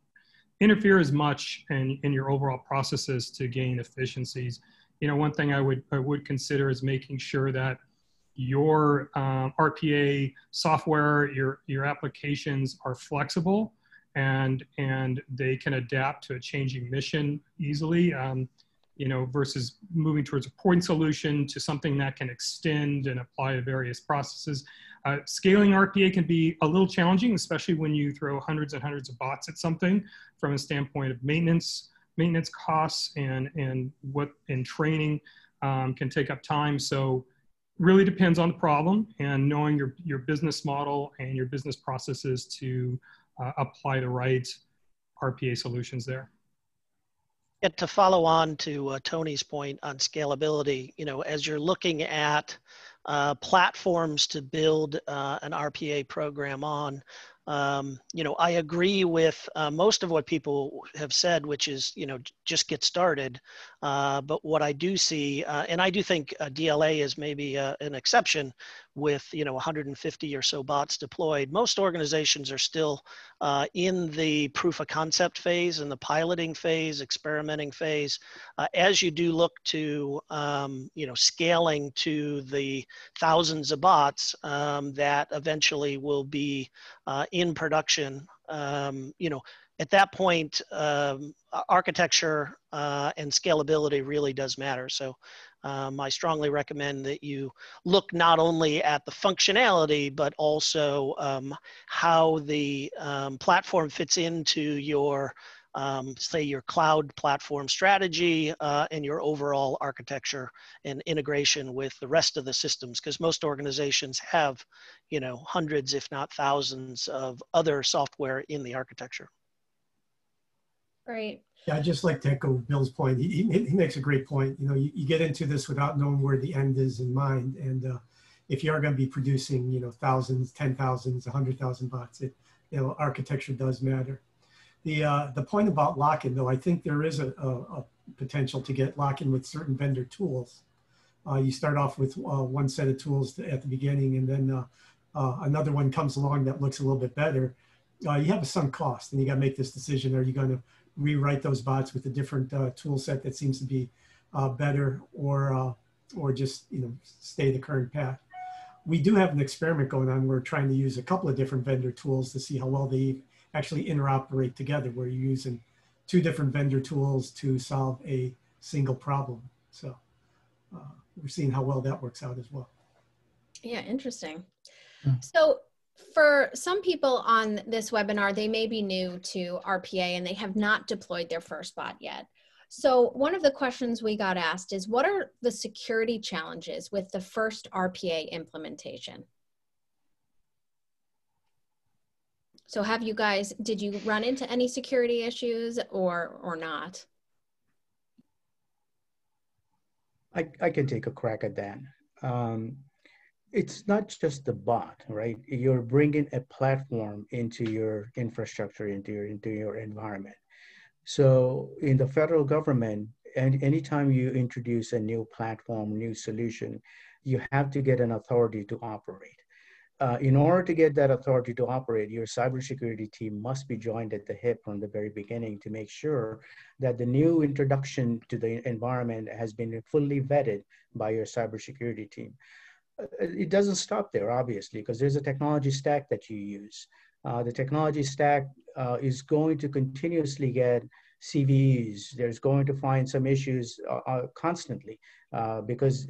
interfere as much in, in your overall processes to gain efficiencies. You know, one thing I would I would consider is making sure that your um, RPA software, your, your applications are flexible and, and they can adapt to a changing mission easily, um, you know, versus moving towards a point solution to something that can extend and apply to various processes. Uh, scaling RPA can be a little challenging, especially when you throw hundreds and hundreds of bots at something from a standpoint of maintenance, maintenance costs and, and what in training um, can take up time. So really depends on the problem and knowing your, your business model and your business processes to uh, apply the right RPA solutions there. Yeah, to follow on to uh, Tony's point on scalability, you know, as you're looking at uh, platforms to build uh, an RPA program on, um, you know, I agree with uh, most of what people have said, which is, you know, just get started. Uh, but what I do see, uh, and I do think DLA is maybe uh, an exception with, you know, 150 or so bots deployed. Most organizations are still uh, in the proof of concept phase and the piloting phase, experimenting phase. Uh, as you do look to, um, you know, scaling to the thousands of bots um, that eventually will be in production, um, you know, at that point, um, architecture uh, and scalability really does matter. So um, I strongly recommend that you look not only at the functionality, but also um, how the um, platform fits into your um, say your cloud platform strategy uh, and your overall architecture and integration with the rest of the systems because most organizations have you know hundreds if not thousands of other software in the architecture Great. Yeah, I'd just like to echo Bill's point. He, he, he makes a great point. You know, you, you, get into this without knowing where the end is in mind. And uh, if you are going to be producing, you know, thousands, ten thousands, a hundred thousand bots, it, you know, architecture does matter. The, uh, the point about lock-in, though, I think there is a, a, a potential to get lock-in with certain vendor tools. Uh, you start off with uh, one set of tools at the beginning, and then uh, uh, another one comes along that looks a little bit better. You have a sunk cost, and you got to make this decision: Are you going to rewrite those bots with a different tool set that seems to be better, or or just you know stay the current path? We do have an experiment going on. We're trying to use a couple of different vendor tools to see how well they actually interoperate together where you're using two different vendor tools to solve a single problem. So uh, we're seeing how well that works out as well. Yeah, interesting. Hmm. So for some people on this webinar, they may be new to RPA and they have not deployed their first bot yet. So one of the questions we got asked is, what are the security challenges with the first RPA implementation? So have you guys, did you run into any security issues or, or not? I, I can take a crack at that. Um, it's not just the bot, right? You're bringing a platform into your infrastructure, into your, into your environment. So in the federal government, and anytime you introduce a new platform, new solution, you have to get an authority to operate uh, in order to get that authority to operate, your cybersecurity team must be joined at the hip from the very beginning to make sure that the new introduction to the environment has been fully vetted by your cybersecurity team. Uh, it doesn't stop there, obviously, because there's a technology stack that you use. Uh, the technology stack uh, is going to continuously get CVEs. There's going to find some issues uh, uh, constantly because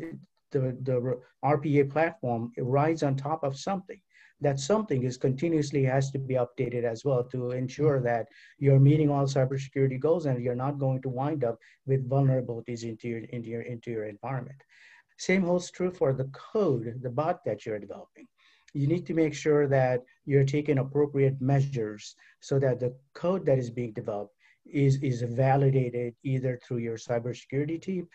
the, the RPA platform rides on top of something. That something is continuously has to be updated as well to ensure mm-hmm. that you're meeting all cybersecurity goals and you're not going to wind up with vulnerabilities into your, into your, into your environment. Same holds true for the code, the bot that you're developing. You need to make sure that you're taking appropriate measures so that the code that is being developed is, is validated either through your cybersecurity team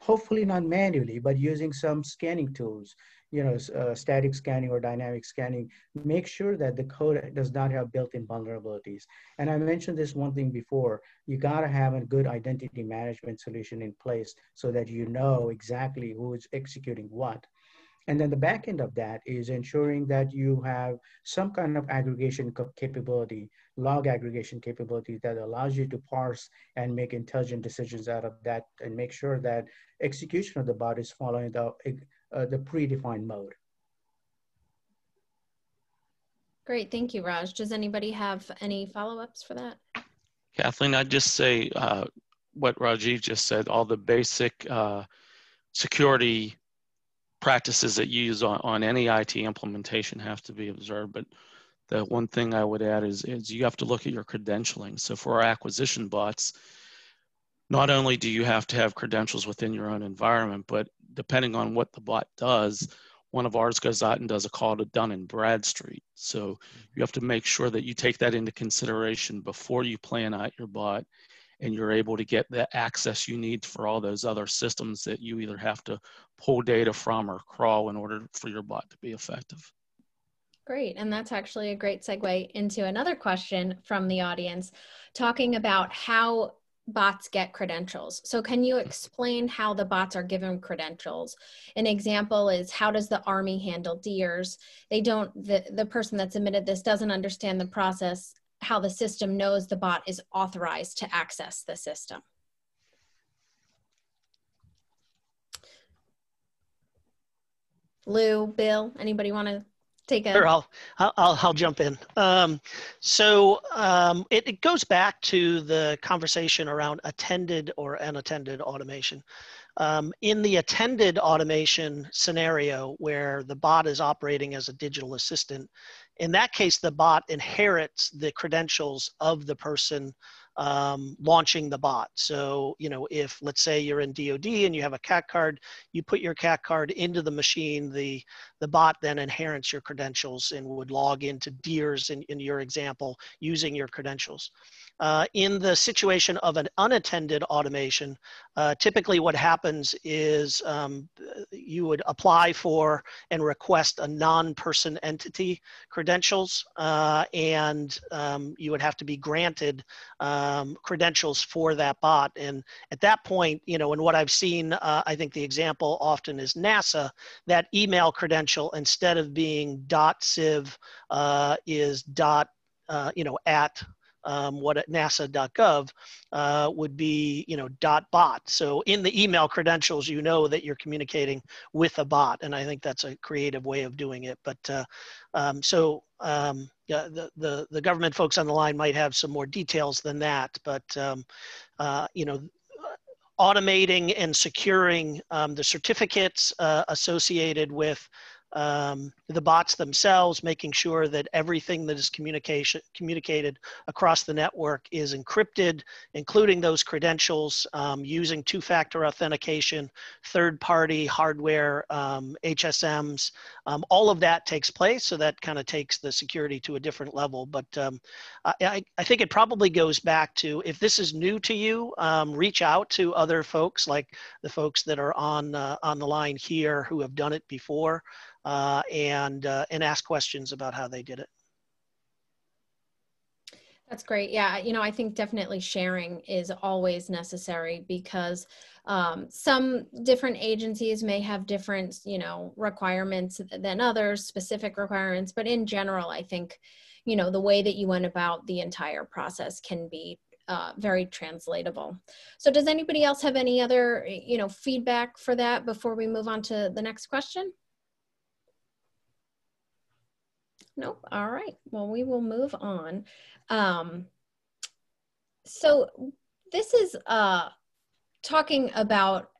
hopefully not manually, but using some scanning tools, you know, uh, static scanning or dynamic scanning, make sure that the code does not have built-in vulnerabilities. And I mentioned this one thing before, you gotta have a good identity management solution in place so that you know exactly who is executing what. And then the back end of that is ensuring that you have some kind of aggregation capability, log aggregation capability that allows you to parse and make intelligent decisions out of that and make sure that execution of the bot is following the, uh, the predefined mode. Great, thank you, Raj. Does anybody have any follow-ups for that? Kathleen, I'd just say uh, what Rajiv just said, all the basic uh, security practices that you use on, on any IT implementation have to be observed. But the one thing I would add is, is you have to look at your credentialing. So for our acquisition bots, not only do you have to have credentials within your own environment, but depending on what the bot does, one of ours goes out and does a call to Dun and Bradstreet. So mm-hmm. you have to make sure that you take that into consideration before you plan out your bot and you're able to get the access you need for all those other systems that you either have to pull data from or crawl in order for your bot to be effective. Great. And that's actually a great segue into another question from the audience talking about how bots get credentials. So can you explain how the bots are given credentials? An example is how does the Army handle DEERS? They don't, the, the person that submitted this doesn't understand the process how the system knows the bot is authorized to access the system. Lou, Bill, anybody want to take a? Sure, I'll, I'll, I'll jump in. Um, so um, it, it goes back to the conversation around attended or unattended automation. Um, in the attended automation scenario where the bot is operating as a digital assistant, in that case, the bot inherits the credentials of the person um, launching the bot. So, you know, if let's say you're in DoD and you have a CAC card, you put your CAC card into the machine, the, the bot then inherits your credentials and would log into DEERS in, in your example using your credentials. Uh, in the situation of an unattended automation, uh, typically what happens is um, you would apply for and request a non-person entity credentials, uh, and um, you would have to be granted um, credentials for that bot. And at that point, you know, and what I've seen, uh, I think the example often is NASA, that email credential instead of being .civ uh, is dot, uh, you know, at um, what at nasa.gov uh, would be, you know, dot bot. So in the email credentials, you know that you're communicating with a bot. And I think that's a creative way of doing it. But uh, um, so um, yeah, the, the, the government folks on the line might have some more details than that. But, um, uh, you know, automating and securing um, the certificates uh, associated with um, the bots themselves, making sure that everything that is communication communicated across the network is encrypted, including those credentials um, using two-factor authentication, third-party hardware, um, HSMs. Um, all of that takes place, so that kind of takes the security to a different level. But um, I, I, think it probably goes back to if this is new to you, um, reach out to other folks like the folks that are on uh, on the line here who have done it before uh, and uh, and ask questions about how they did it. That's great. Yeah, you know, I think definitely sharing is always necessary because um, some different agencies may have different, you know, requirements than others, specific requirements. But in general, I think, you know, the way that you went about the entire process can be uh, very translatable. So does anybody else have any other, you know, feedback for that before we move on to the next question? Nope. All right. Well, we will move on. Um, so this is uh, talking about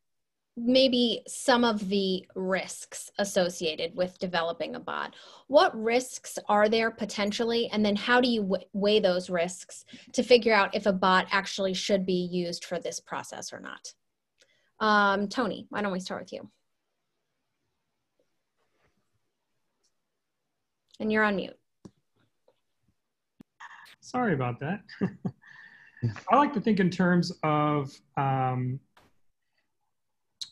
maybe some of the risks associated with developing a bot. What risks are there potentially? And then how do you weigh those risks to figure out if a bot actually should be used for this process or not? Um, Tony, why don't we start with you? And you're on mute. Sorry about that. I like to think in terms of um,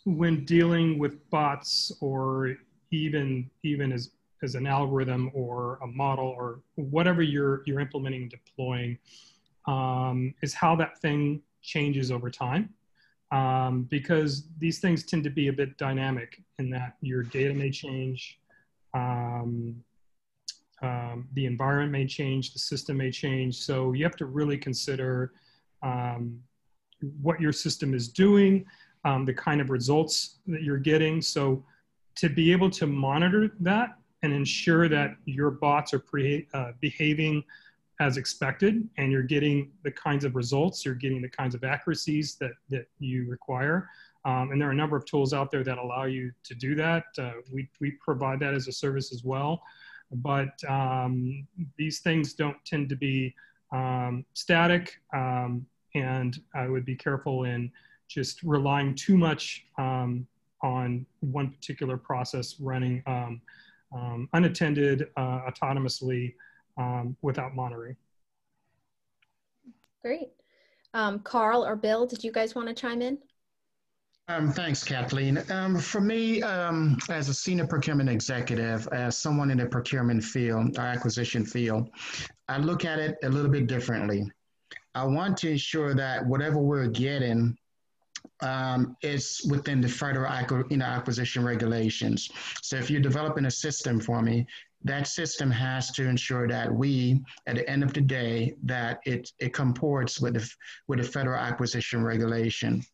when dealing with bots or even even as as an algorithm or a model or whatever you're you're implementing and deploying um, is how that thing changes over time um, because these things tend to be a bit dynamic in that your data may change um, um, the environment may change, the system may change. So you have to really consider um, what your system is doing, um, the kind of results that you're getting. So to be able to monitor that and ensure that your bots are pre- uh, behaving as expected and you're getting the kinds of results, you're getting the kinds of accuracies that, that you require, Um, and there are a number of tools out there that allow you to do that. Uh, we, we provide that as a service as well. But um, these things don't tend to be um, static. Um, and I would be careful in just relying too much um, on one particular process running um, unattended uh, autonomously without monitoring. Great. Carl or Bill, did you guys want to chime in? Um, thanks, Kathleen. Um, for me, um, as a senior procurement executive, as someone in the procurement field, or acquisition field, I look at it a little bit differently. I want to ensure that whatever we're getting um, is within the federal you know, acquisition regulations. So if you're developing a system for me, that system has to ensure that we, at the end of the day, that it, it comports with the, with the federal acquisition regulation.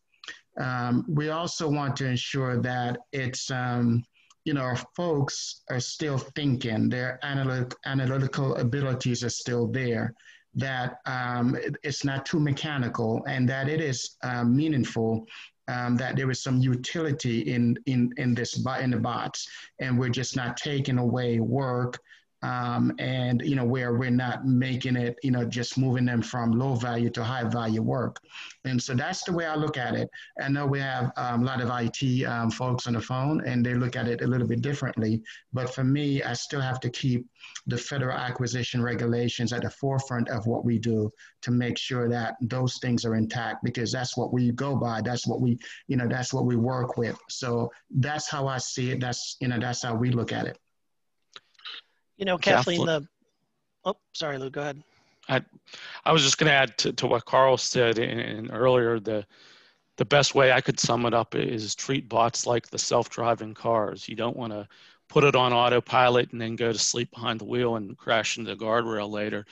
Um, we also want to ensure that it's, um, you know, our folks are still thinking, their analytic, analytical abilities are still there, that um, it's not too mechanical and that it is uh, meaningful um, that there is some utility in in in this in the bots, and we're just not taking away work um, and you know where we're not making it you know just moving them from low value to high value work. And so that's the way i look at it. I know we have um, a lot of it um, folks on the phone and they look at it a little bit differently. But for me i still have to keep the federal acquisition regulations at the forefront of what we do to make sure that those things are intact because that's what we go by. That's what we you know that's what we work with. So that's how i see it. That's you know that's how we look at it you know, Kathleen, the, oh, sorry, Lou, go ahead. I, I was just going to add to, to what Carl said in, in earlier, the, the best way I could sum it up is treat bots like the self-driving cars. You don't want to put it on autopilot and then go to sleep behind the wheel and crash into the guardrail later.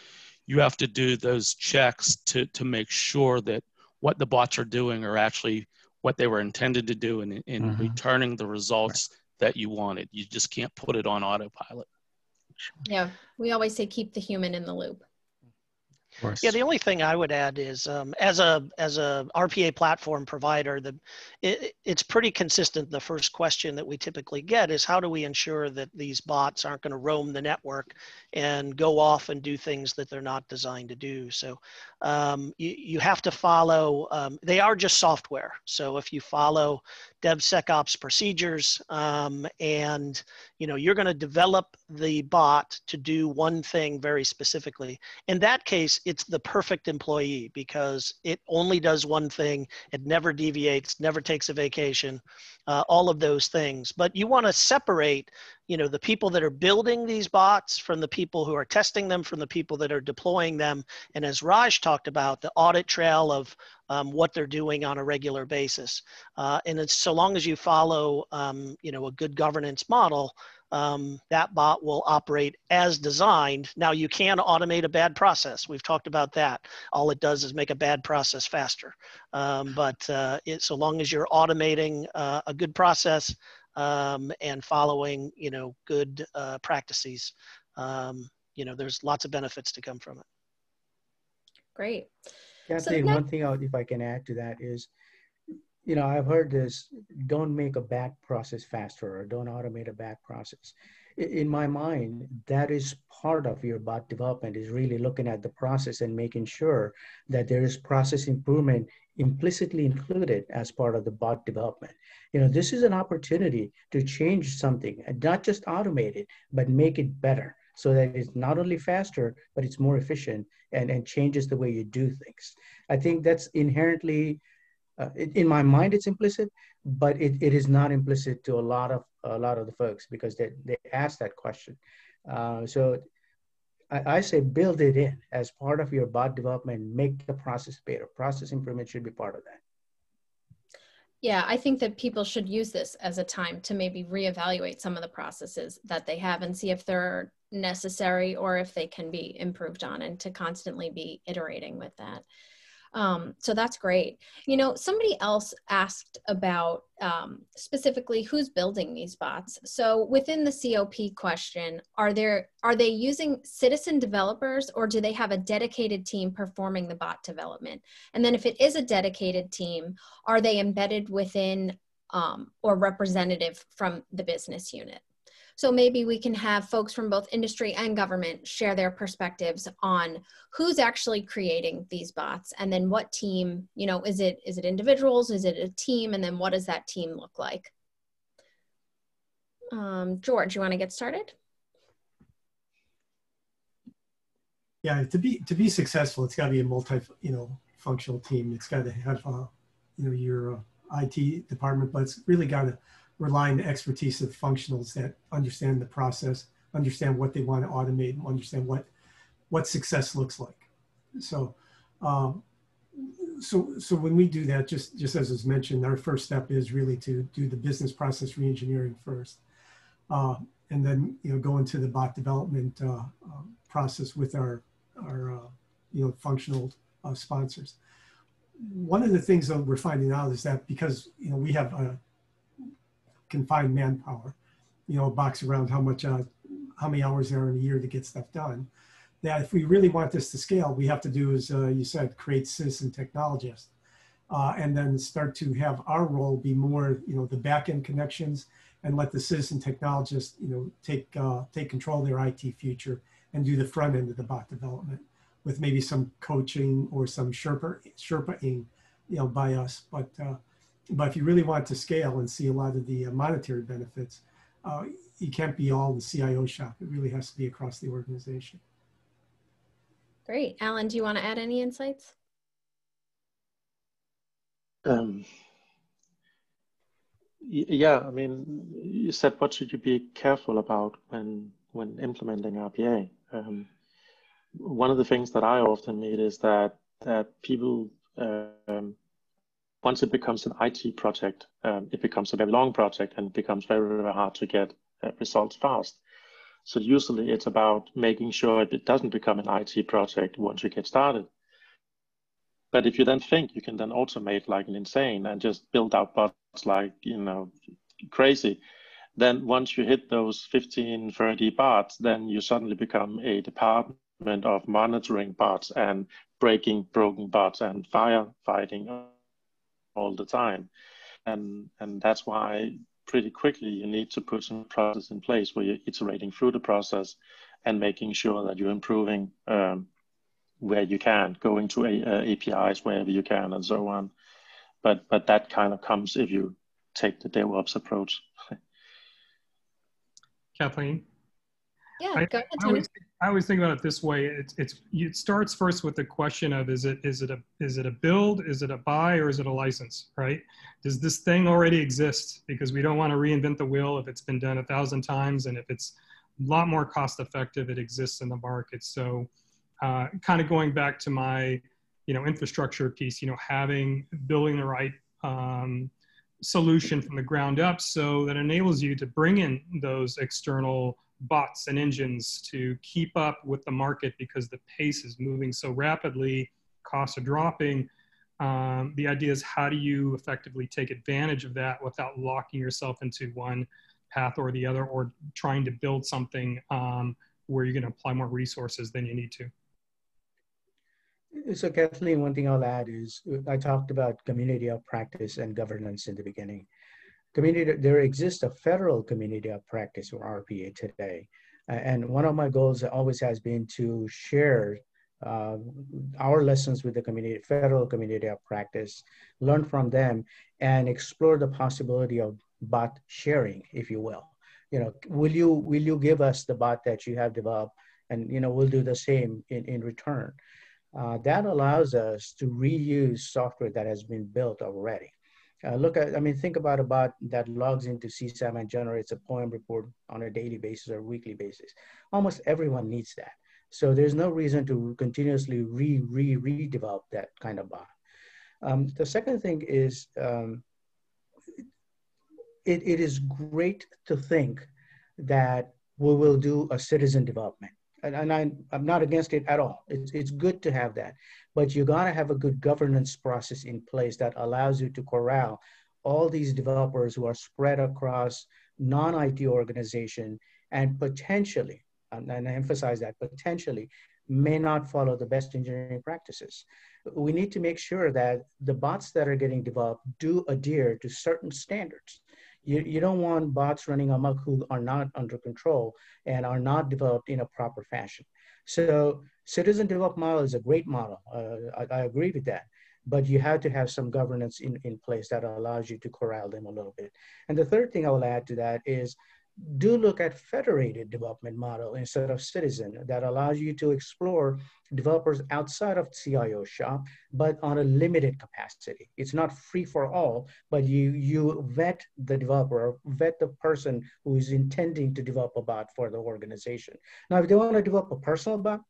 You have to do those checks to, to make sure that what the bots are doing are actually what they were intended to do and in, in mm-hmm. returning the results right. that you wanted. You just can't put it on autopilot. Yeah, we always say keep the human in the loop. Yeah, the only thing I would add is um, as a as a RPA platform provider, the it, it's pretty consistent. The first question that we typically get is how do we ensure that these bots aren't going to roam the network and go off and do things that they're not designed to do. So um, you, you have to follow. Um, they are just software. So if you follow DevSecOps procedures, um, and you know you're going to develop the bot to do one thing very specifically. In that case, it's the perfect employee because it only does one thing. It never deviates, never takes a vacation, uh, all of those things. But you want to separate you know the people that are building these bots from the people who are testing them from the people that are deploying them and as raj talked about the audit trail of um, what they're doing on a regular basis uh, and so long as you follow um, you know a good governance model um, that bot will operate as designed. Now you can automate a bad process. We've talked about that. All it does is make a bad process faster. Um, but uh, it, so long as you're automating uh, a good process, um, and following, you know, good uh, practices. Um, you know, there's lots of benefits to come from it. Great. Kathleen, so one thing out, if I can add to that is, you know, I've heard this, don't make a back process faster or don't automate a back process. In my mind, that is part of your bot development is really looking at the process and making sure that there is process improvement implicitly included as part of the bot development. You know, this is an opportunity to change something and not just automate it, but make it better so that it's not only faster, but it's more efficient and, and changes the way you do things. I think that's inherently, uh, in my mind, it's implicit, but it, it is not implicit to a lot of a lot of the folks because they, they ask that question. Uh, so I, I, say build it in as part of your bot development, make the process better. Process improvement should be part of that. Yeah, I think that people should use this as a time to maybe reevaluate some of the processes that they have and see if they're necessary or if they can be improved on and to constantly be iterating with that. Um, so that's great. You know, somebody else asked about um, specifically who's building these bots. So within the COP question, are there are they using citizen developers or do they have a dedicated team performing the bot development? And then if it is a dedicated team, are they embedded within um, or representative from the business unit? So maybe we can have folks from both industry and government share their perspectives on who's actually creating these bots and then what team, you know, is it is it individuals, is it a team, and then what does that team look like? Um, George, you want to get started? Yeah, to be to be successful, it's got to be a multi, you know, functional team. It's got to have, uh, you know, your uh, IT department, but it's really got to rely on the expertise of functionals that understand the process, understand what they want to automate, and understand what what success looks like. So, um, so so when we do that, just just as was mentioned, our first step is really to do the business process reengineering first, uh, and then you know go into the bot development uh, uh, process with our our uh, you know functional uh, sponsors. One of the things that we're finding out is that because you know we have a confined manpower, you know, box around how much, uh, how many hours there are in a year to get stuff done. That if we really want this to scale, we have to do, as uh, you said, create citizen technologists, uh, and then start to have our role be more, you know, the back end connections, and let the citizen technologists, you know, take uh, take control of their IT future and do the front end of the bot development with maybe some coaching or some Sherpa you know, by us, but uh, but if you really want to scale and see a lot of the uh, monetary benefits, uh, you can't be all the CIO shop. It really has to be across the organization. Great. Alan, do you want to add any insights? Um, yeah, I mean, you said what should you be careful about when when implementing RPA? Um, one of the things that I often meet is that that people um, once it becomes an IT project, um, it becomes a very long project and becomes very, very hard to get uh, results fast. So usually it's about making sure it doesn't become an IT project once you get started. But if you then think you can then automate like an insane and just build out bots like, you know, crazy, then once you hit those 15, 30 bots, then you suddenly become a department of monitoring bots and breaking broken bots and firefighting all the time. And, and that's why pretty quickly you need to put some process in place where you're iterating through the process and making sure that you're improving um, where you can, going to a, uh, APIs wherever you can and so on. But, but that kind of comes if you take the DevOps approach. Kathleen? Yeah, I, go ahead, I always, I always think about it this way. It's, it's, it starts first with the question of, is it, is it a, is it a build? Is it a buy or is it a license, right? Does this thing already exist? Because we don't want to reinvent the wheel if it's been done a thousand times and if it's a lot more cost effective, it exists in the market. So uh, kind of going back to my, you know, infrastructure piece, you know, having, building the right um, solution from the ground up so that enables you to bring in those external bots and engines to keep up with the market because the pace is moving so rapidly, costs are dropping. Um, the idea is how do you effectively take advantage of that without locking yourself into one path or the other or trying to build something um, where you're going to apply more resources than you need to. So Kathleen, one thing I'll add is I talked about community of practice and governance in the beginning community, there exists a federal community of practice or RPA today. And one of my goals always has been to share uh, our lessons with the community, federal community of practice, learn from them, and explore the possibility of bot sharing, if you will. You know, will you will you give us the bot that you have developed, and you know we'll do the same in in return. Uh, that allows us to reuse software that has been built already. Uh, look at, I mean, think about a bot that logs into CSAM and generates a POA&M report on a daily basis or weekly basis. Almost everyone needs that. So there's no reason to continuously re, re, redevelop that kind of bot. Um, the second thing is, um, it, it is great to think that we will do a citizen development. And, and I, I'm not against it at all. It's, it's good to have that. But you got to have a good governance process in place that allows you to corral all these developers who are spread across non-IT organization and potentially, and I emphasize that, potentially may not follow the best engineering practices. We need to make sure that the bots that are getting developed do adhere to certain standards. You, you don't want bots running amok who are not under control and are not developed in a proper fashion. So citizen developed model is a great model. Uh, I, I agree with that but you have to have some governance in, in place that allows you to corral them a little bit. And the third thing I will add to that is do look at federated development model instead of citizen that allows you to explore developers outside of CIO shop, but on a limited capacity. It's not free for all, but you, you vet the developer, vet the person who is intending to develop a bot for the organization. Now, if they want to develop a personal bot,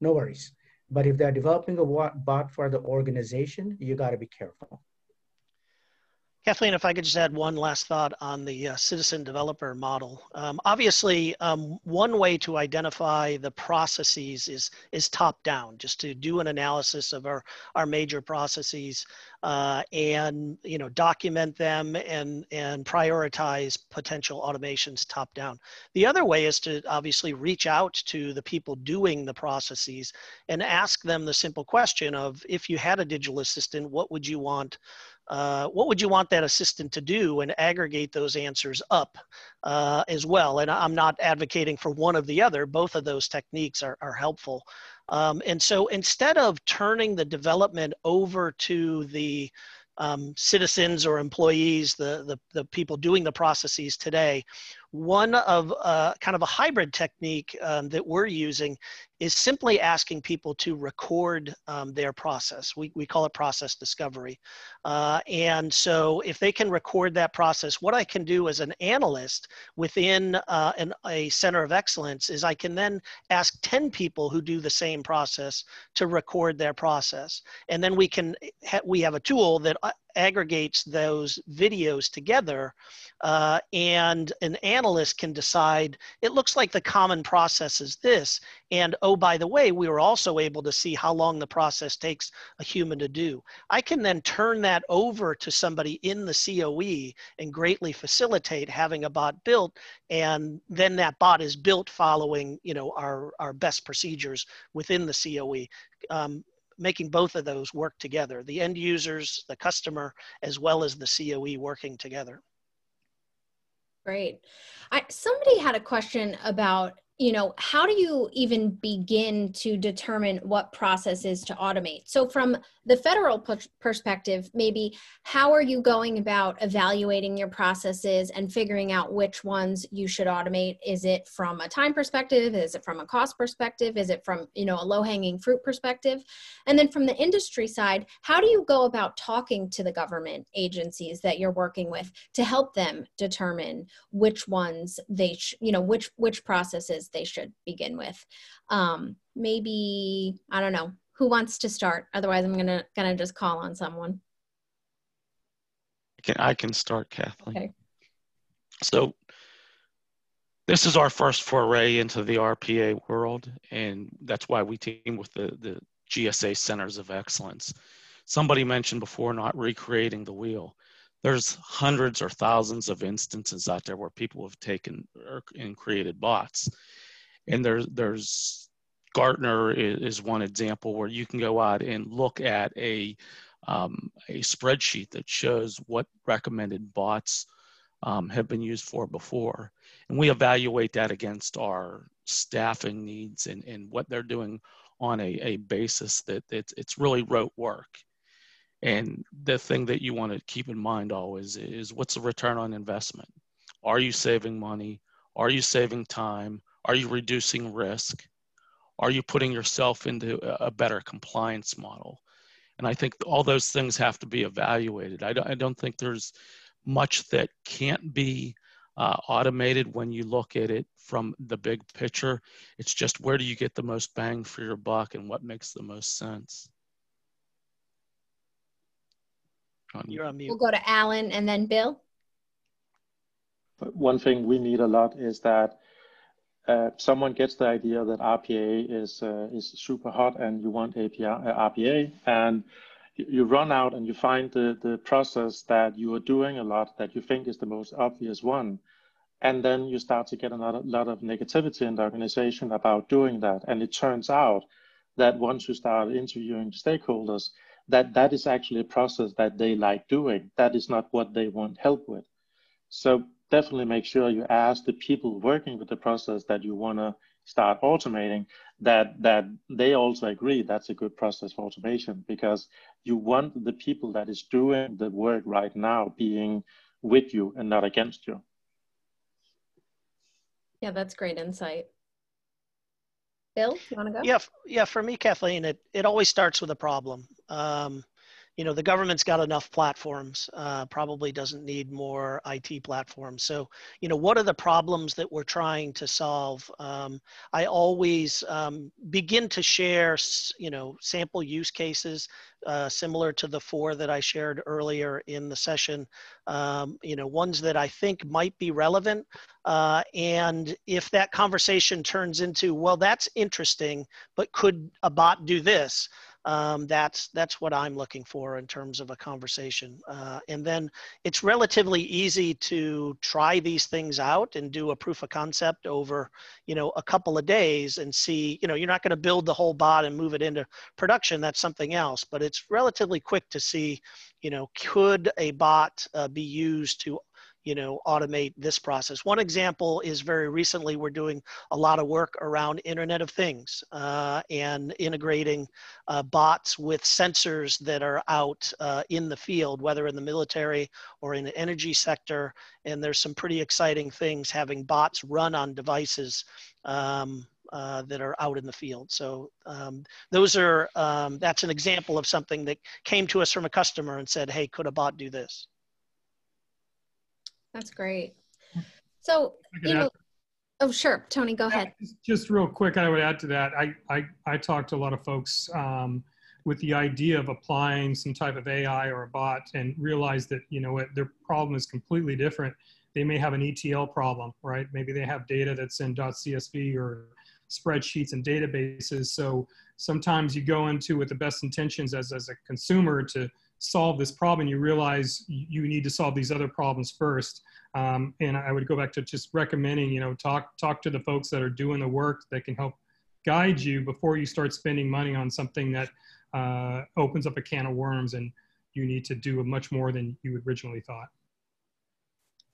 no worries. But if they're developing a bot for the organization, you got to be careful. Kathleen, if I could just add one last thought on the uh, citizen developer model. Um, obviously, um, one way to identify the processes is, is top down, just to do an analysis of our, our major processes uh, and you know document them and, and prioritize potential automations top down. The other way is to obviously reach out to the people doing the processes and ask them the simple question of if you had a digital assistant, what would you want uh, what would you want that assistant to do and aggregate those answers up uh, as well. And I'm not advocating for one of the other, both of those techniques are, are helpful. Um, and so instead of turning the development over to the um, citizens or employees, the, the, the people doing the processes today, one of uh, kind of a hybrid technique um, that we're using is simply asking people to record um, their process. We, we call it process discovery. Uh, and so if they can record that process, what I can do as an analyst within uh, an, a center of excellence is I can then ask 10 people who do the same process to record their process. And then we can, ha we have a tool that uh, aggregates those videos together uh, and an analyst can decide it looks like the common process is this and oh by the way we were also able to see how long the process takes a human to do i can then turn that over to somebody in the coe and greatly facilitate having a bot built and then that bot is built following you know our our best procedures within the coe um, making both of those work together, the end users, the customer, as well as the COE working together. Great. I, somebody had a question about you know, how do you even begin to determine what processes to automate? So, from the federal perspective, maybe how are you going about evaluating your processes and figuring out which ones you should automate? Is it from a time perspective? Is it from a cost perspective? Is it from, you know, a low hanging fruit perspective? And then from the industry side, how do you go about talking to the government agencies that you're working with to help them determine which ones they, sh- you know, which which processes they should begin with. Um, maybe, I don't know, who wants to start? Otherwise, I'm gonna, gonna just call on someone. I can, I can start, Kathleen. Okay. So this is our first foray into the RPA world, and that's why we team with the, the GSA Centers of Excellence. Somebody mentioned before not recreating the wheel there's hundreds or thousands of instances out there where people have taken and created bots and there's there's Gartner is, one example where you can go out and look at a um, a spreadsheet that shows what recommended bots um, have been used for before, and we evaluate that against our staffing needs and, and what they're doing on a, a basis that it's, it's really rote work. And the thing that you want to keep in mind always is what's the return on investment? Are you saving money? Are you saving time? Are you reducing risk? Are you putting yourself into a better compliance model? And I think all those things have to be evaluated. I don't, I don't think there's much that can't be uh, automated when you look at it from the big picture. It's just where do you get the most bang for your buck and what makes the most sense. You're on mute. We'll go to Alan and then Bill. But One thing we need a lot is that uh, someone gets the idea that RPA is uh, is super hot and you want API, uh, RPA, and you run out and you find the, the process that you are doing a lot that you think is the most obvious one. And then you start to get a lot of, lot of negativity in the organization about doing that. And it turns out that once you start interviewing stakeholders, that that is actually a process that they like doing. That is not what they want help with. So definitely make sure you ask the people working with the process that you want to start automating that that they also agree that's a good process for automation because you want the people that is doing the work right now being with you and not against you. Yeah that's great insight. Bill you want to go? Yeah yeah for me kathleen it, it always starts with a problem. Um, you know the government's got enough platforms uh, probably doesn't need more it platforms. So you know what are the problems that we're trying to solve? Um, i always um, begin to share you know sample use cases uh, similar to the four that i shared earlier in the session. Um, you know ones that i think might be relevant uh, and if that conversation turns into well that's interesting but could a bot do this um, that's that's what I'm looking for in terms of a conversation. Uh, and then it's relatively easy to try these things out and do a proof of concept over, you know, a couple of days and see. You know, you're not going to build the whole bot and move it into production. That's something else. But it's relatively quick to see, you know, could a bot uh, be used to you know, automate this process. One example is very recently we're doing a lot of work around Internet of Things uh, and integrating uh, bots with sensors that are out uh, in the field, whether in the military or in the energy sector. And there's some pretty exciting things having bots run on devices um, uh, that are out in the field. So um, those are um, that's an example of something that came to us from a customer and said, "Hey, could a bot do this?" That's great. So, you know, oh, sure. Tony, go ahead. Just real quick, I would add to that. I, I, I talked to a lot of folks um, with the idea of applying some type of AI or a bot and realize that, you know, what their problem is completely different. They may have an ETL problem, right? Maybe they have data that's in .csv or spreadsheets and databases. So sometimes you go into with the best intentions as, as a consumer to solve this problem, you realize you need to solve these other problems first. Um, and I would go back to just recommending, you know, talk talk to the folks that are doing the work that can help guide you before you start spending money on something that uh, opens up a can of worms and you need to do much more than you originally thought.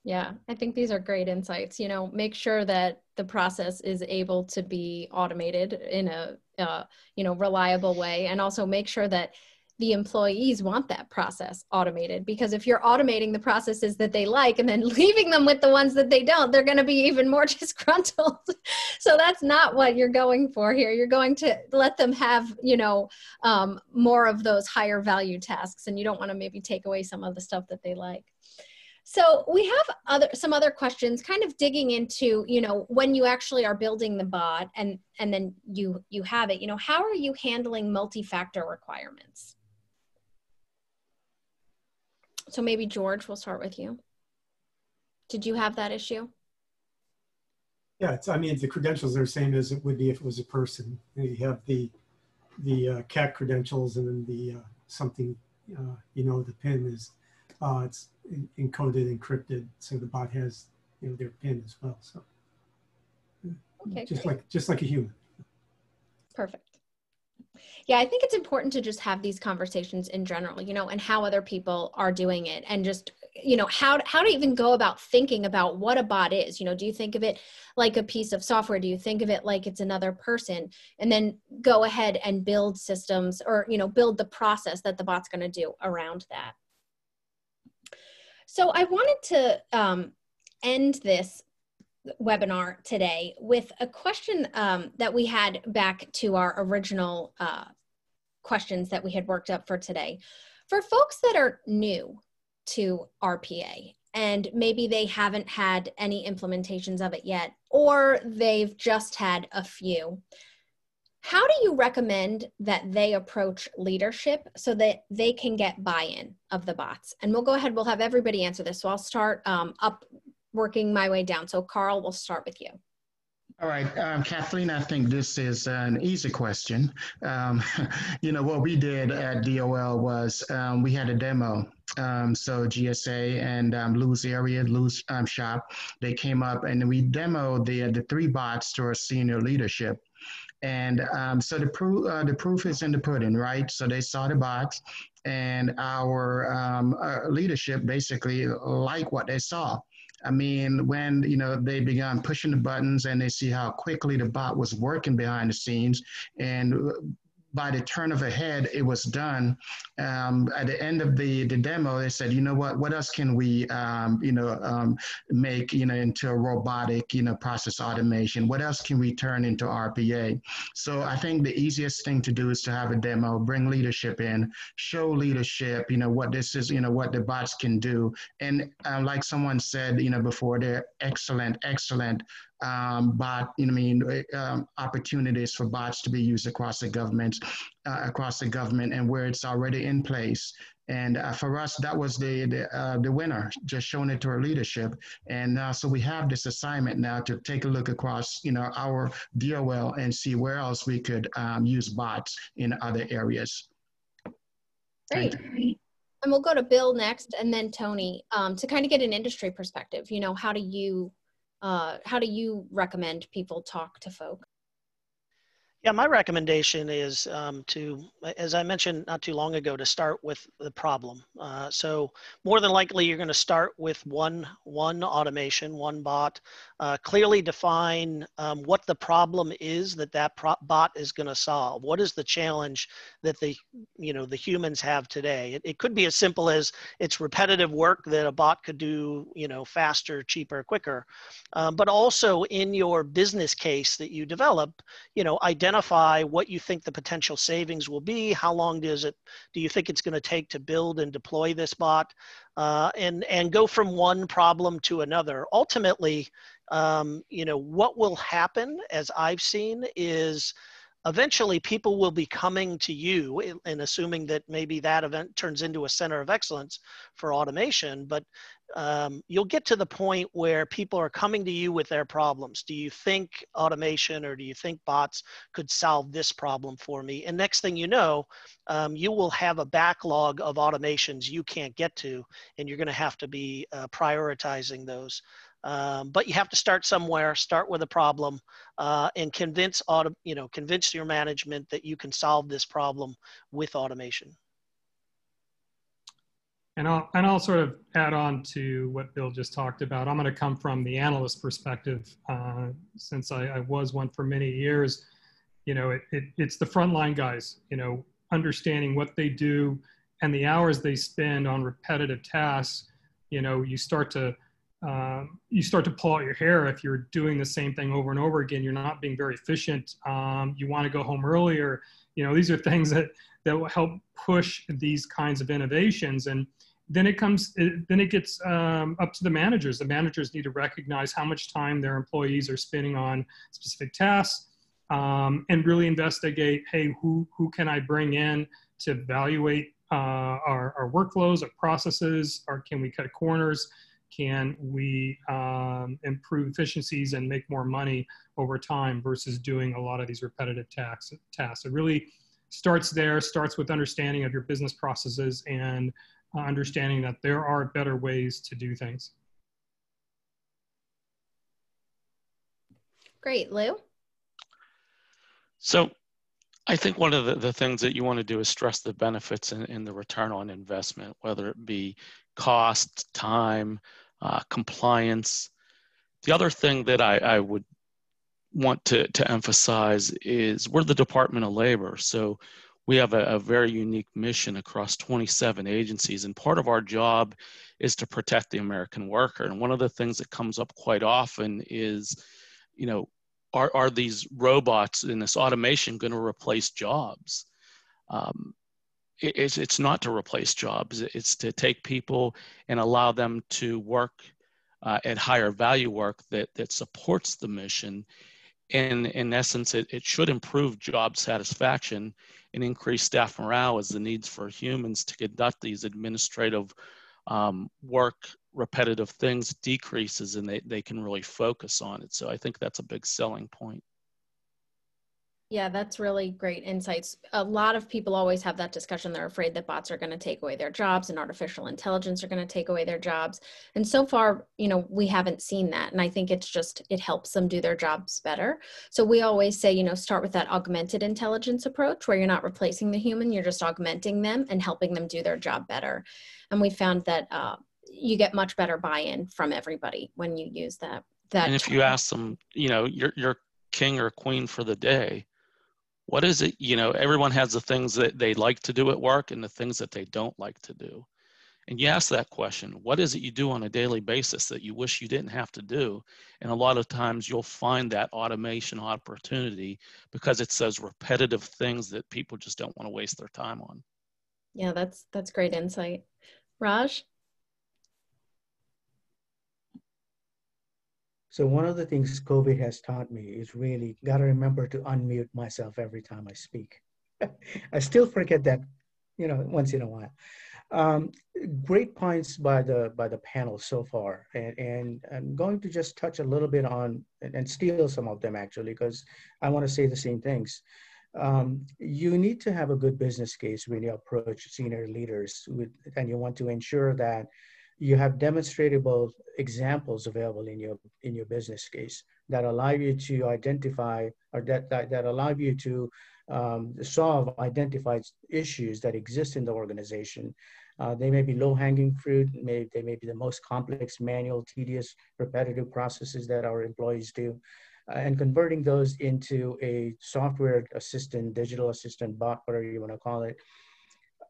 Yeah, I think these are great insights. You know, make sure that the process is able to be automated in a, uh, you know, reliable way, and also make sure that the employees want that process automated because if you're automating the processes that they like and then leaving them with the ones that they don't they're going to be even more disgruntled. So that's not what you're going for here. You're going to let them have you know um, more of those higher value tasks and you don't want to maybe take away some of the stuff that they like. So we have other some other questions kind of digging into you know when you actually are building the bot and and then you you have it you know how are you handling multi-factor requirements so maybe George, we'll start with you. Did you have that issue? Yeah, it's, I mean, the credentials are the same as it would be if it was a person. You have the the uh, CAC credentials and then the uh, something, uh, you know, the PIN is, uh, it's encoded, encrypted. So the bot has, you know, their PIN as well. So okay, just great. like, just like a human. Perfect. Yeah, I think it's important to just have these conversations in general, you know, and how other people are doing it and just you know how how to even go about thinking about what a bot is you know do you think of it like a piece of software? Do you think of it like it's another person? And then go ahead and build systems or you know build the process that the bot's going to do around that. So i wanted to um, end this webinar today with a question um, that we had back to our original uh, questions that we had worked up for today. For folks that are new to RPA and maybe they haven't had any implementations of it yet, or they've just had a few, how do you recommend that they approach leadership so that they can get buy-in of the bots? And we'll go ahead, we'll have everybody answer this. So I'll start um, up working my way down. So Carl, we'll start with you. All right, um, Kathleen, I think this is an easy question. Um, you know, what we did at DOL was um, we had a demo. Um, so GSA and um, Lou's area, Lou's um, shop, they came up and we demoed the, the three bots to our senior leadership. And um, so the, proof, uh, the proof is in the pudding, right? So they saw the box and our, our leadership basically liked what they saw. I mean, when you know they began pushing the buttons and they see how quickly the bot was working behind the scenes, and by the turn of a head, it was done. Um, at the end of the, the demo, they said, you know what, what else can we, um, you know, um, make, you know, into a robotic, you know, process automation? What else can we turn into RPA? So I think the easiest thing to do is to have a demo, bring leadership in, show leadership, you know, what this is, you know, what the bots can do. And uh, like someone said, you know, before, they're excellent, excellent um, bot, you know, I mean, um, opportunities for bots to be used across the government, uh, across the government, and where it's already in place. And uh, for us, that was the the, uh, the winner, just showing it to our leadership. And uh, so we have this assignment now to take a look across, you know, our DOL and see where else we could um, use bots in other areas. Great. And we'll go to Bill next, and then Tony um, to kind of get an industry perspective. You know, how do you uh, how do you recommend people talk to folk? Yeah, my recommendation is um, to, as I mentioned not too long ago, to start with the problem. Uh, so more than likely, you're going to start with one one automation, one bot. Uh, clearly define um, what the problem is that that bot is going to solve. What is the challenge that the you know the humans have today? It, it could be as simple as it's repetitive work that a bot could do you know faster, cheaper, quicker. Um, but also in your business case that you develop, you know identify identify what you think the potential savings will be. How long does it, do you think it's going to take to build and deploy this bot? Uh, and, and go from one problem to another. Ultimately, um, you know, what will happen, as I've seen, is eventually people will be coming to you and assuming that maybe that event turns into a center of excellence for automation but um, you'll get to the point where people are coming to you with their problems. Do you think automation or do you think bots could solve this problem for me? And next thing you know, um, you will have a backlog of automations you can't get to, and you're going to have to be uh, prioritizing those. Um, but you have to start somewhere. Start with a problem, uh, and convince auto, you know, convince your management that you can solve this problem with automation. And I'll, and I'll sort of add on to what Bill just talked about. I'm going to come from the analyst perspective uh, since I, I, was one for many years. You know, it, it, it's the frontline guys, you know, understanding what they do and the hours they spend on repetitive tasks. You know, you start to um, you start to pull out your hair if you're doing the same thing over and over again. You're not being very efficient. Um, you want to go home earlier. You know, these are things that that will help push these kinds of innovations and then it comes then it gets um, up to the managers. The managers need to recognize how much time their employees are spending on specific tasks um, and really investigate hey who who can i bring in to evaluate uh, our, our workflows our processes or can we cut corners? Can we um, improve efficiencies and make more money over time versus doing a lot of these repetitive tasks tasks? It really starts there starts with understanding of your business processes and understanding that there are better ways to do things. Great, Lou? So I think one of the, the things that you want to do is stress the benefits and, the return on investment, whether it be cost, time, uh, compliance. The other thing that I, I would want to, to emphasize is we're the Department of Labor. So we have a, a, very unique mission across 27 agencies and part of our job is to protect the american worker. And one of the things that comes up quite often is you know are, are these robots and this automation going to replace jobs? Um, it, it's, it's not to replace jobs. It's to take people and allow them to work uh, at higher value work that, that supports the mission and in essence it, it should improve job satisfaction and increase staff morale as the needs for humans to conduct these administrative um, work repetitive things decreases and they, they can really focus on it. So I think that's a big selling point. Yeah, that's really great insights. A lot of people always have that discussion. They're afraid that bots are going to take away their jobs and artificial intelligence are going to take away their jobs. And so far, you know, we haven't seen that. And I think it's just, it helps them do their jobs better. So we always say, you know, start with that augmented intelligence approach where you're not replacing the human, you're just augmenting them and helping them do their job better. And we found that uh, you get much better buy-in from everybody when you use that. That and if you ask them, you know, you're, you're king or queen for the day, what is it you know everyone has the things that they like to do at work and the things that they don't like to do. And you ask that question what is it you do on a daily basis that you wish you didn't have to do? And a lot of times you'll find that automation opportunity because it's those repetitive things that people just don't want to waste their time on. Yeah that's that's great insight. Raj So one of the things COVID has taught me is really got to remember to unmute myself every time I speak. I still forget that, you know, once in a while. Um, great points by the by the panel so far, and, and I'm going to just touch a little bit on and, and steal some of them actually, because I want to say the same things. Um, you need to have a good business case when you approach senior leaders, with, and you want to ensure that you have demonstrable examples available in your in your business case that allow you to identify or that that, that allow you to um, solve identified issues that exist in the organization. Uh, they may be low-hanging fruit. May, they may be the most complex, manual, tedious, repetitive processes that our employees do. Uh, and converting those into a software assistant, digital assistant, bot, whatever you want to call it,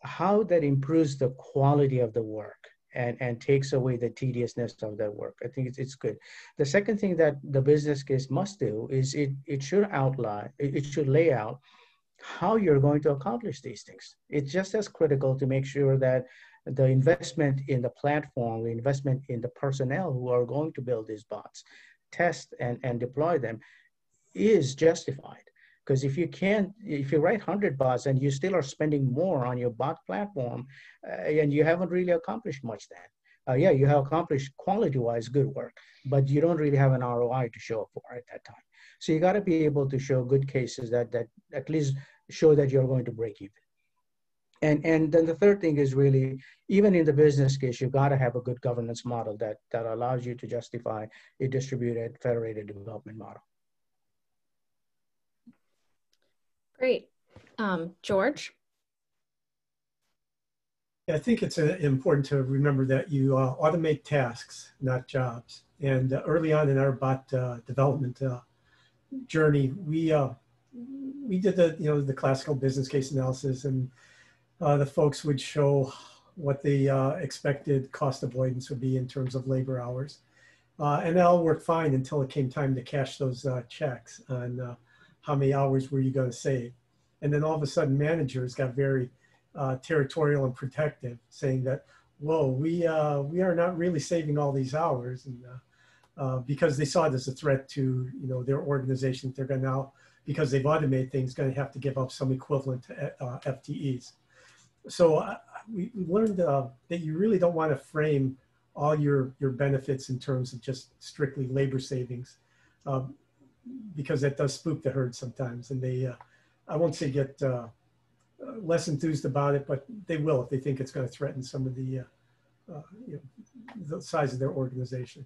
how that improves the quality of the work and, and takes away the tediousness of that work. I think it's, it's good. The second thing that the business case must do is it, it should outline, it should lay out how you're going to accomplish these things. It's just as critical to make sure that the investment in the platform, the investment in the personnel who are going to build these bots, test and, and deploy them is justified. Because if you can't, if you write 100 bots and you still are spending more on your bot platform, uh, and you haven't really accomplished much then. Uh, yeah, you have accomplished quality-wise good work, but you don't really have an ROI to show up for at that time. So you got to be able to show good cases that that at least show that you're going to break even. And and then the third thing is really even in the business case, you've got to have a good governance model that that allows you to justify a distributed federated development model. Great. Um, George? I think it's uh, important to remember that you uh, automate tasks, not jobs. And uh, early on in our bot uh, development uh, journey, we we did the you know the classical business case analysis, and the folks would show what the expected cost avoidance would be in terms of labor hours, and that all worked fine until it came time to cash those checks on how many hours were you going to save? And then all of a sudden, managers got very uh, territorial and protective, saying that, "Whoa, we uh, we are not really saving all these hours," and uh, uh because they saw it as a threat to you know their organization, they're going to now because they've automated things, going to have to give up some equivalent to uh, FTEs. So uh, we learned that you really don't want to frame all your your benefits in terms of just strictly labor savings. Um, because that does spook the herd sometimes. And they, uh, I won't say get uh, less enthused about it, but they will if they think it's going to threaten some of the, uh, uh, you know, the size of their organization.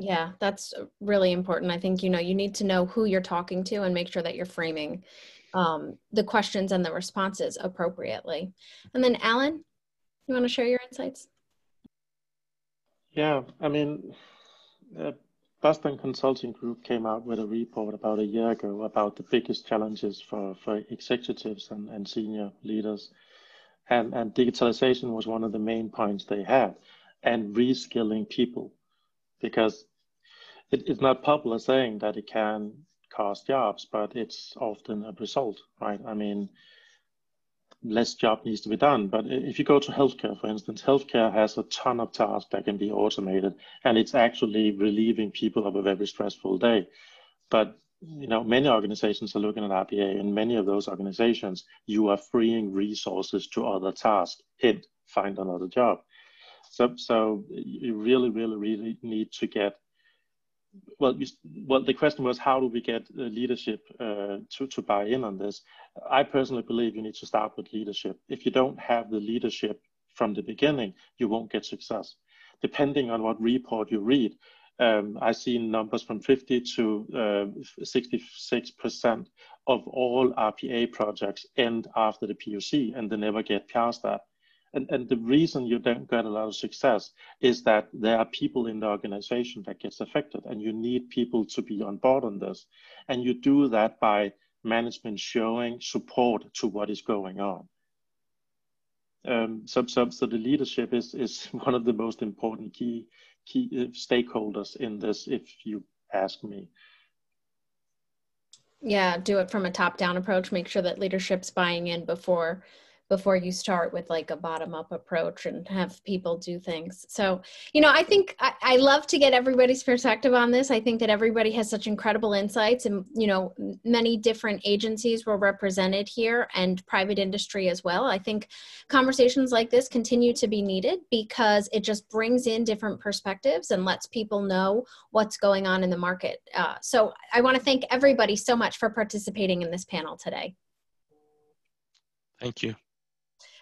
Yeah, that's really important. I think, you know, you need to know who you're talking to and make sure that you're framing um, the questions and the responses appropriately. And then Alan, you want to share your insights? Yeah, I mean, uh, Boston Consulting Group came out with a report about a year ago about the biggest challenges for, for executives and, and senior leaders. And, and digitalization was one of the main points they had, and reskilling people, because it, it's not popular saying that it can cost jobs, but it's often a result, right? I mean, less job needs to be done. But if you go to healthcare, for instance, healthcare has a ton of tasks that can be automated, and it's actually relieving people of a very stressful day. But you know, many organizations are looking at RPA, and many of those organizations, you are freeing resources to other tasks. Hint, find another job. So, so you really, really, really need to get. Well, you, well, the question was how do we get leadership uh, to to buy in on this? I personally believe you need to start with leadership. If you don't have the leadership from the beginning, you won't get success. Depending on what report you read, um, I see numbers from 50 to uh, 66% of all RPA projects end after the POC and they never get past that. And, and the reason you don't get a lot of success is that there are people in the organization that gets affected and you need people to be on board on this. And you do that by management showing support to what is going on. Um, so, so, so the leadership is, is one of the most important key key uh, stakeholders in this, if you ask me. Yeah, do it from a top-down approach. Make sure that leadership's buying in before before you start with like a bottom up approach and have people do things. So, you know, I think I, I, love to get everybody's perspective on this. I think that everybody has such incredible insights and, you know, many different agencies were represented here and private industry as well. I think conversations like this continue to be needed because it just brings in different perspectives and lets people know what's going on in the market. Uh, so I want to thank everybody so much for participating in this panel today. Thank you.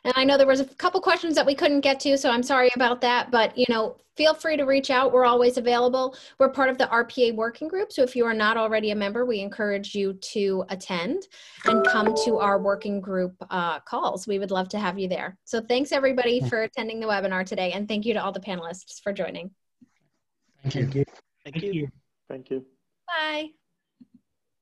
And I know there was a couple questions that we couldn't get to, so I'm sorry about that. But you know, feel free to reach out. We're always available. We're part of the RPA working group, so if you are not already a member, we encourage you to attend and come to our working group uh, calls. We would love to have you there. So thanks everybody for attending the webinar today, and thank you to all the panelists for joining. Thank you. Thank you. Thank you. Bye.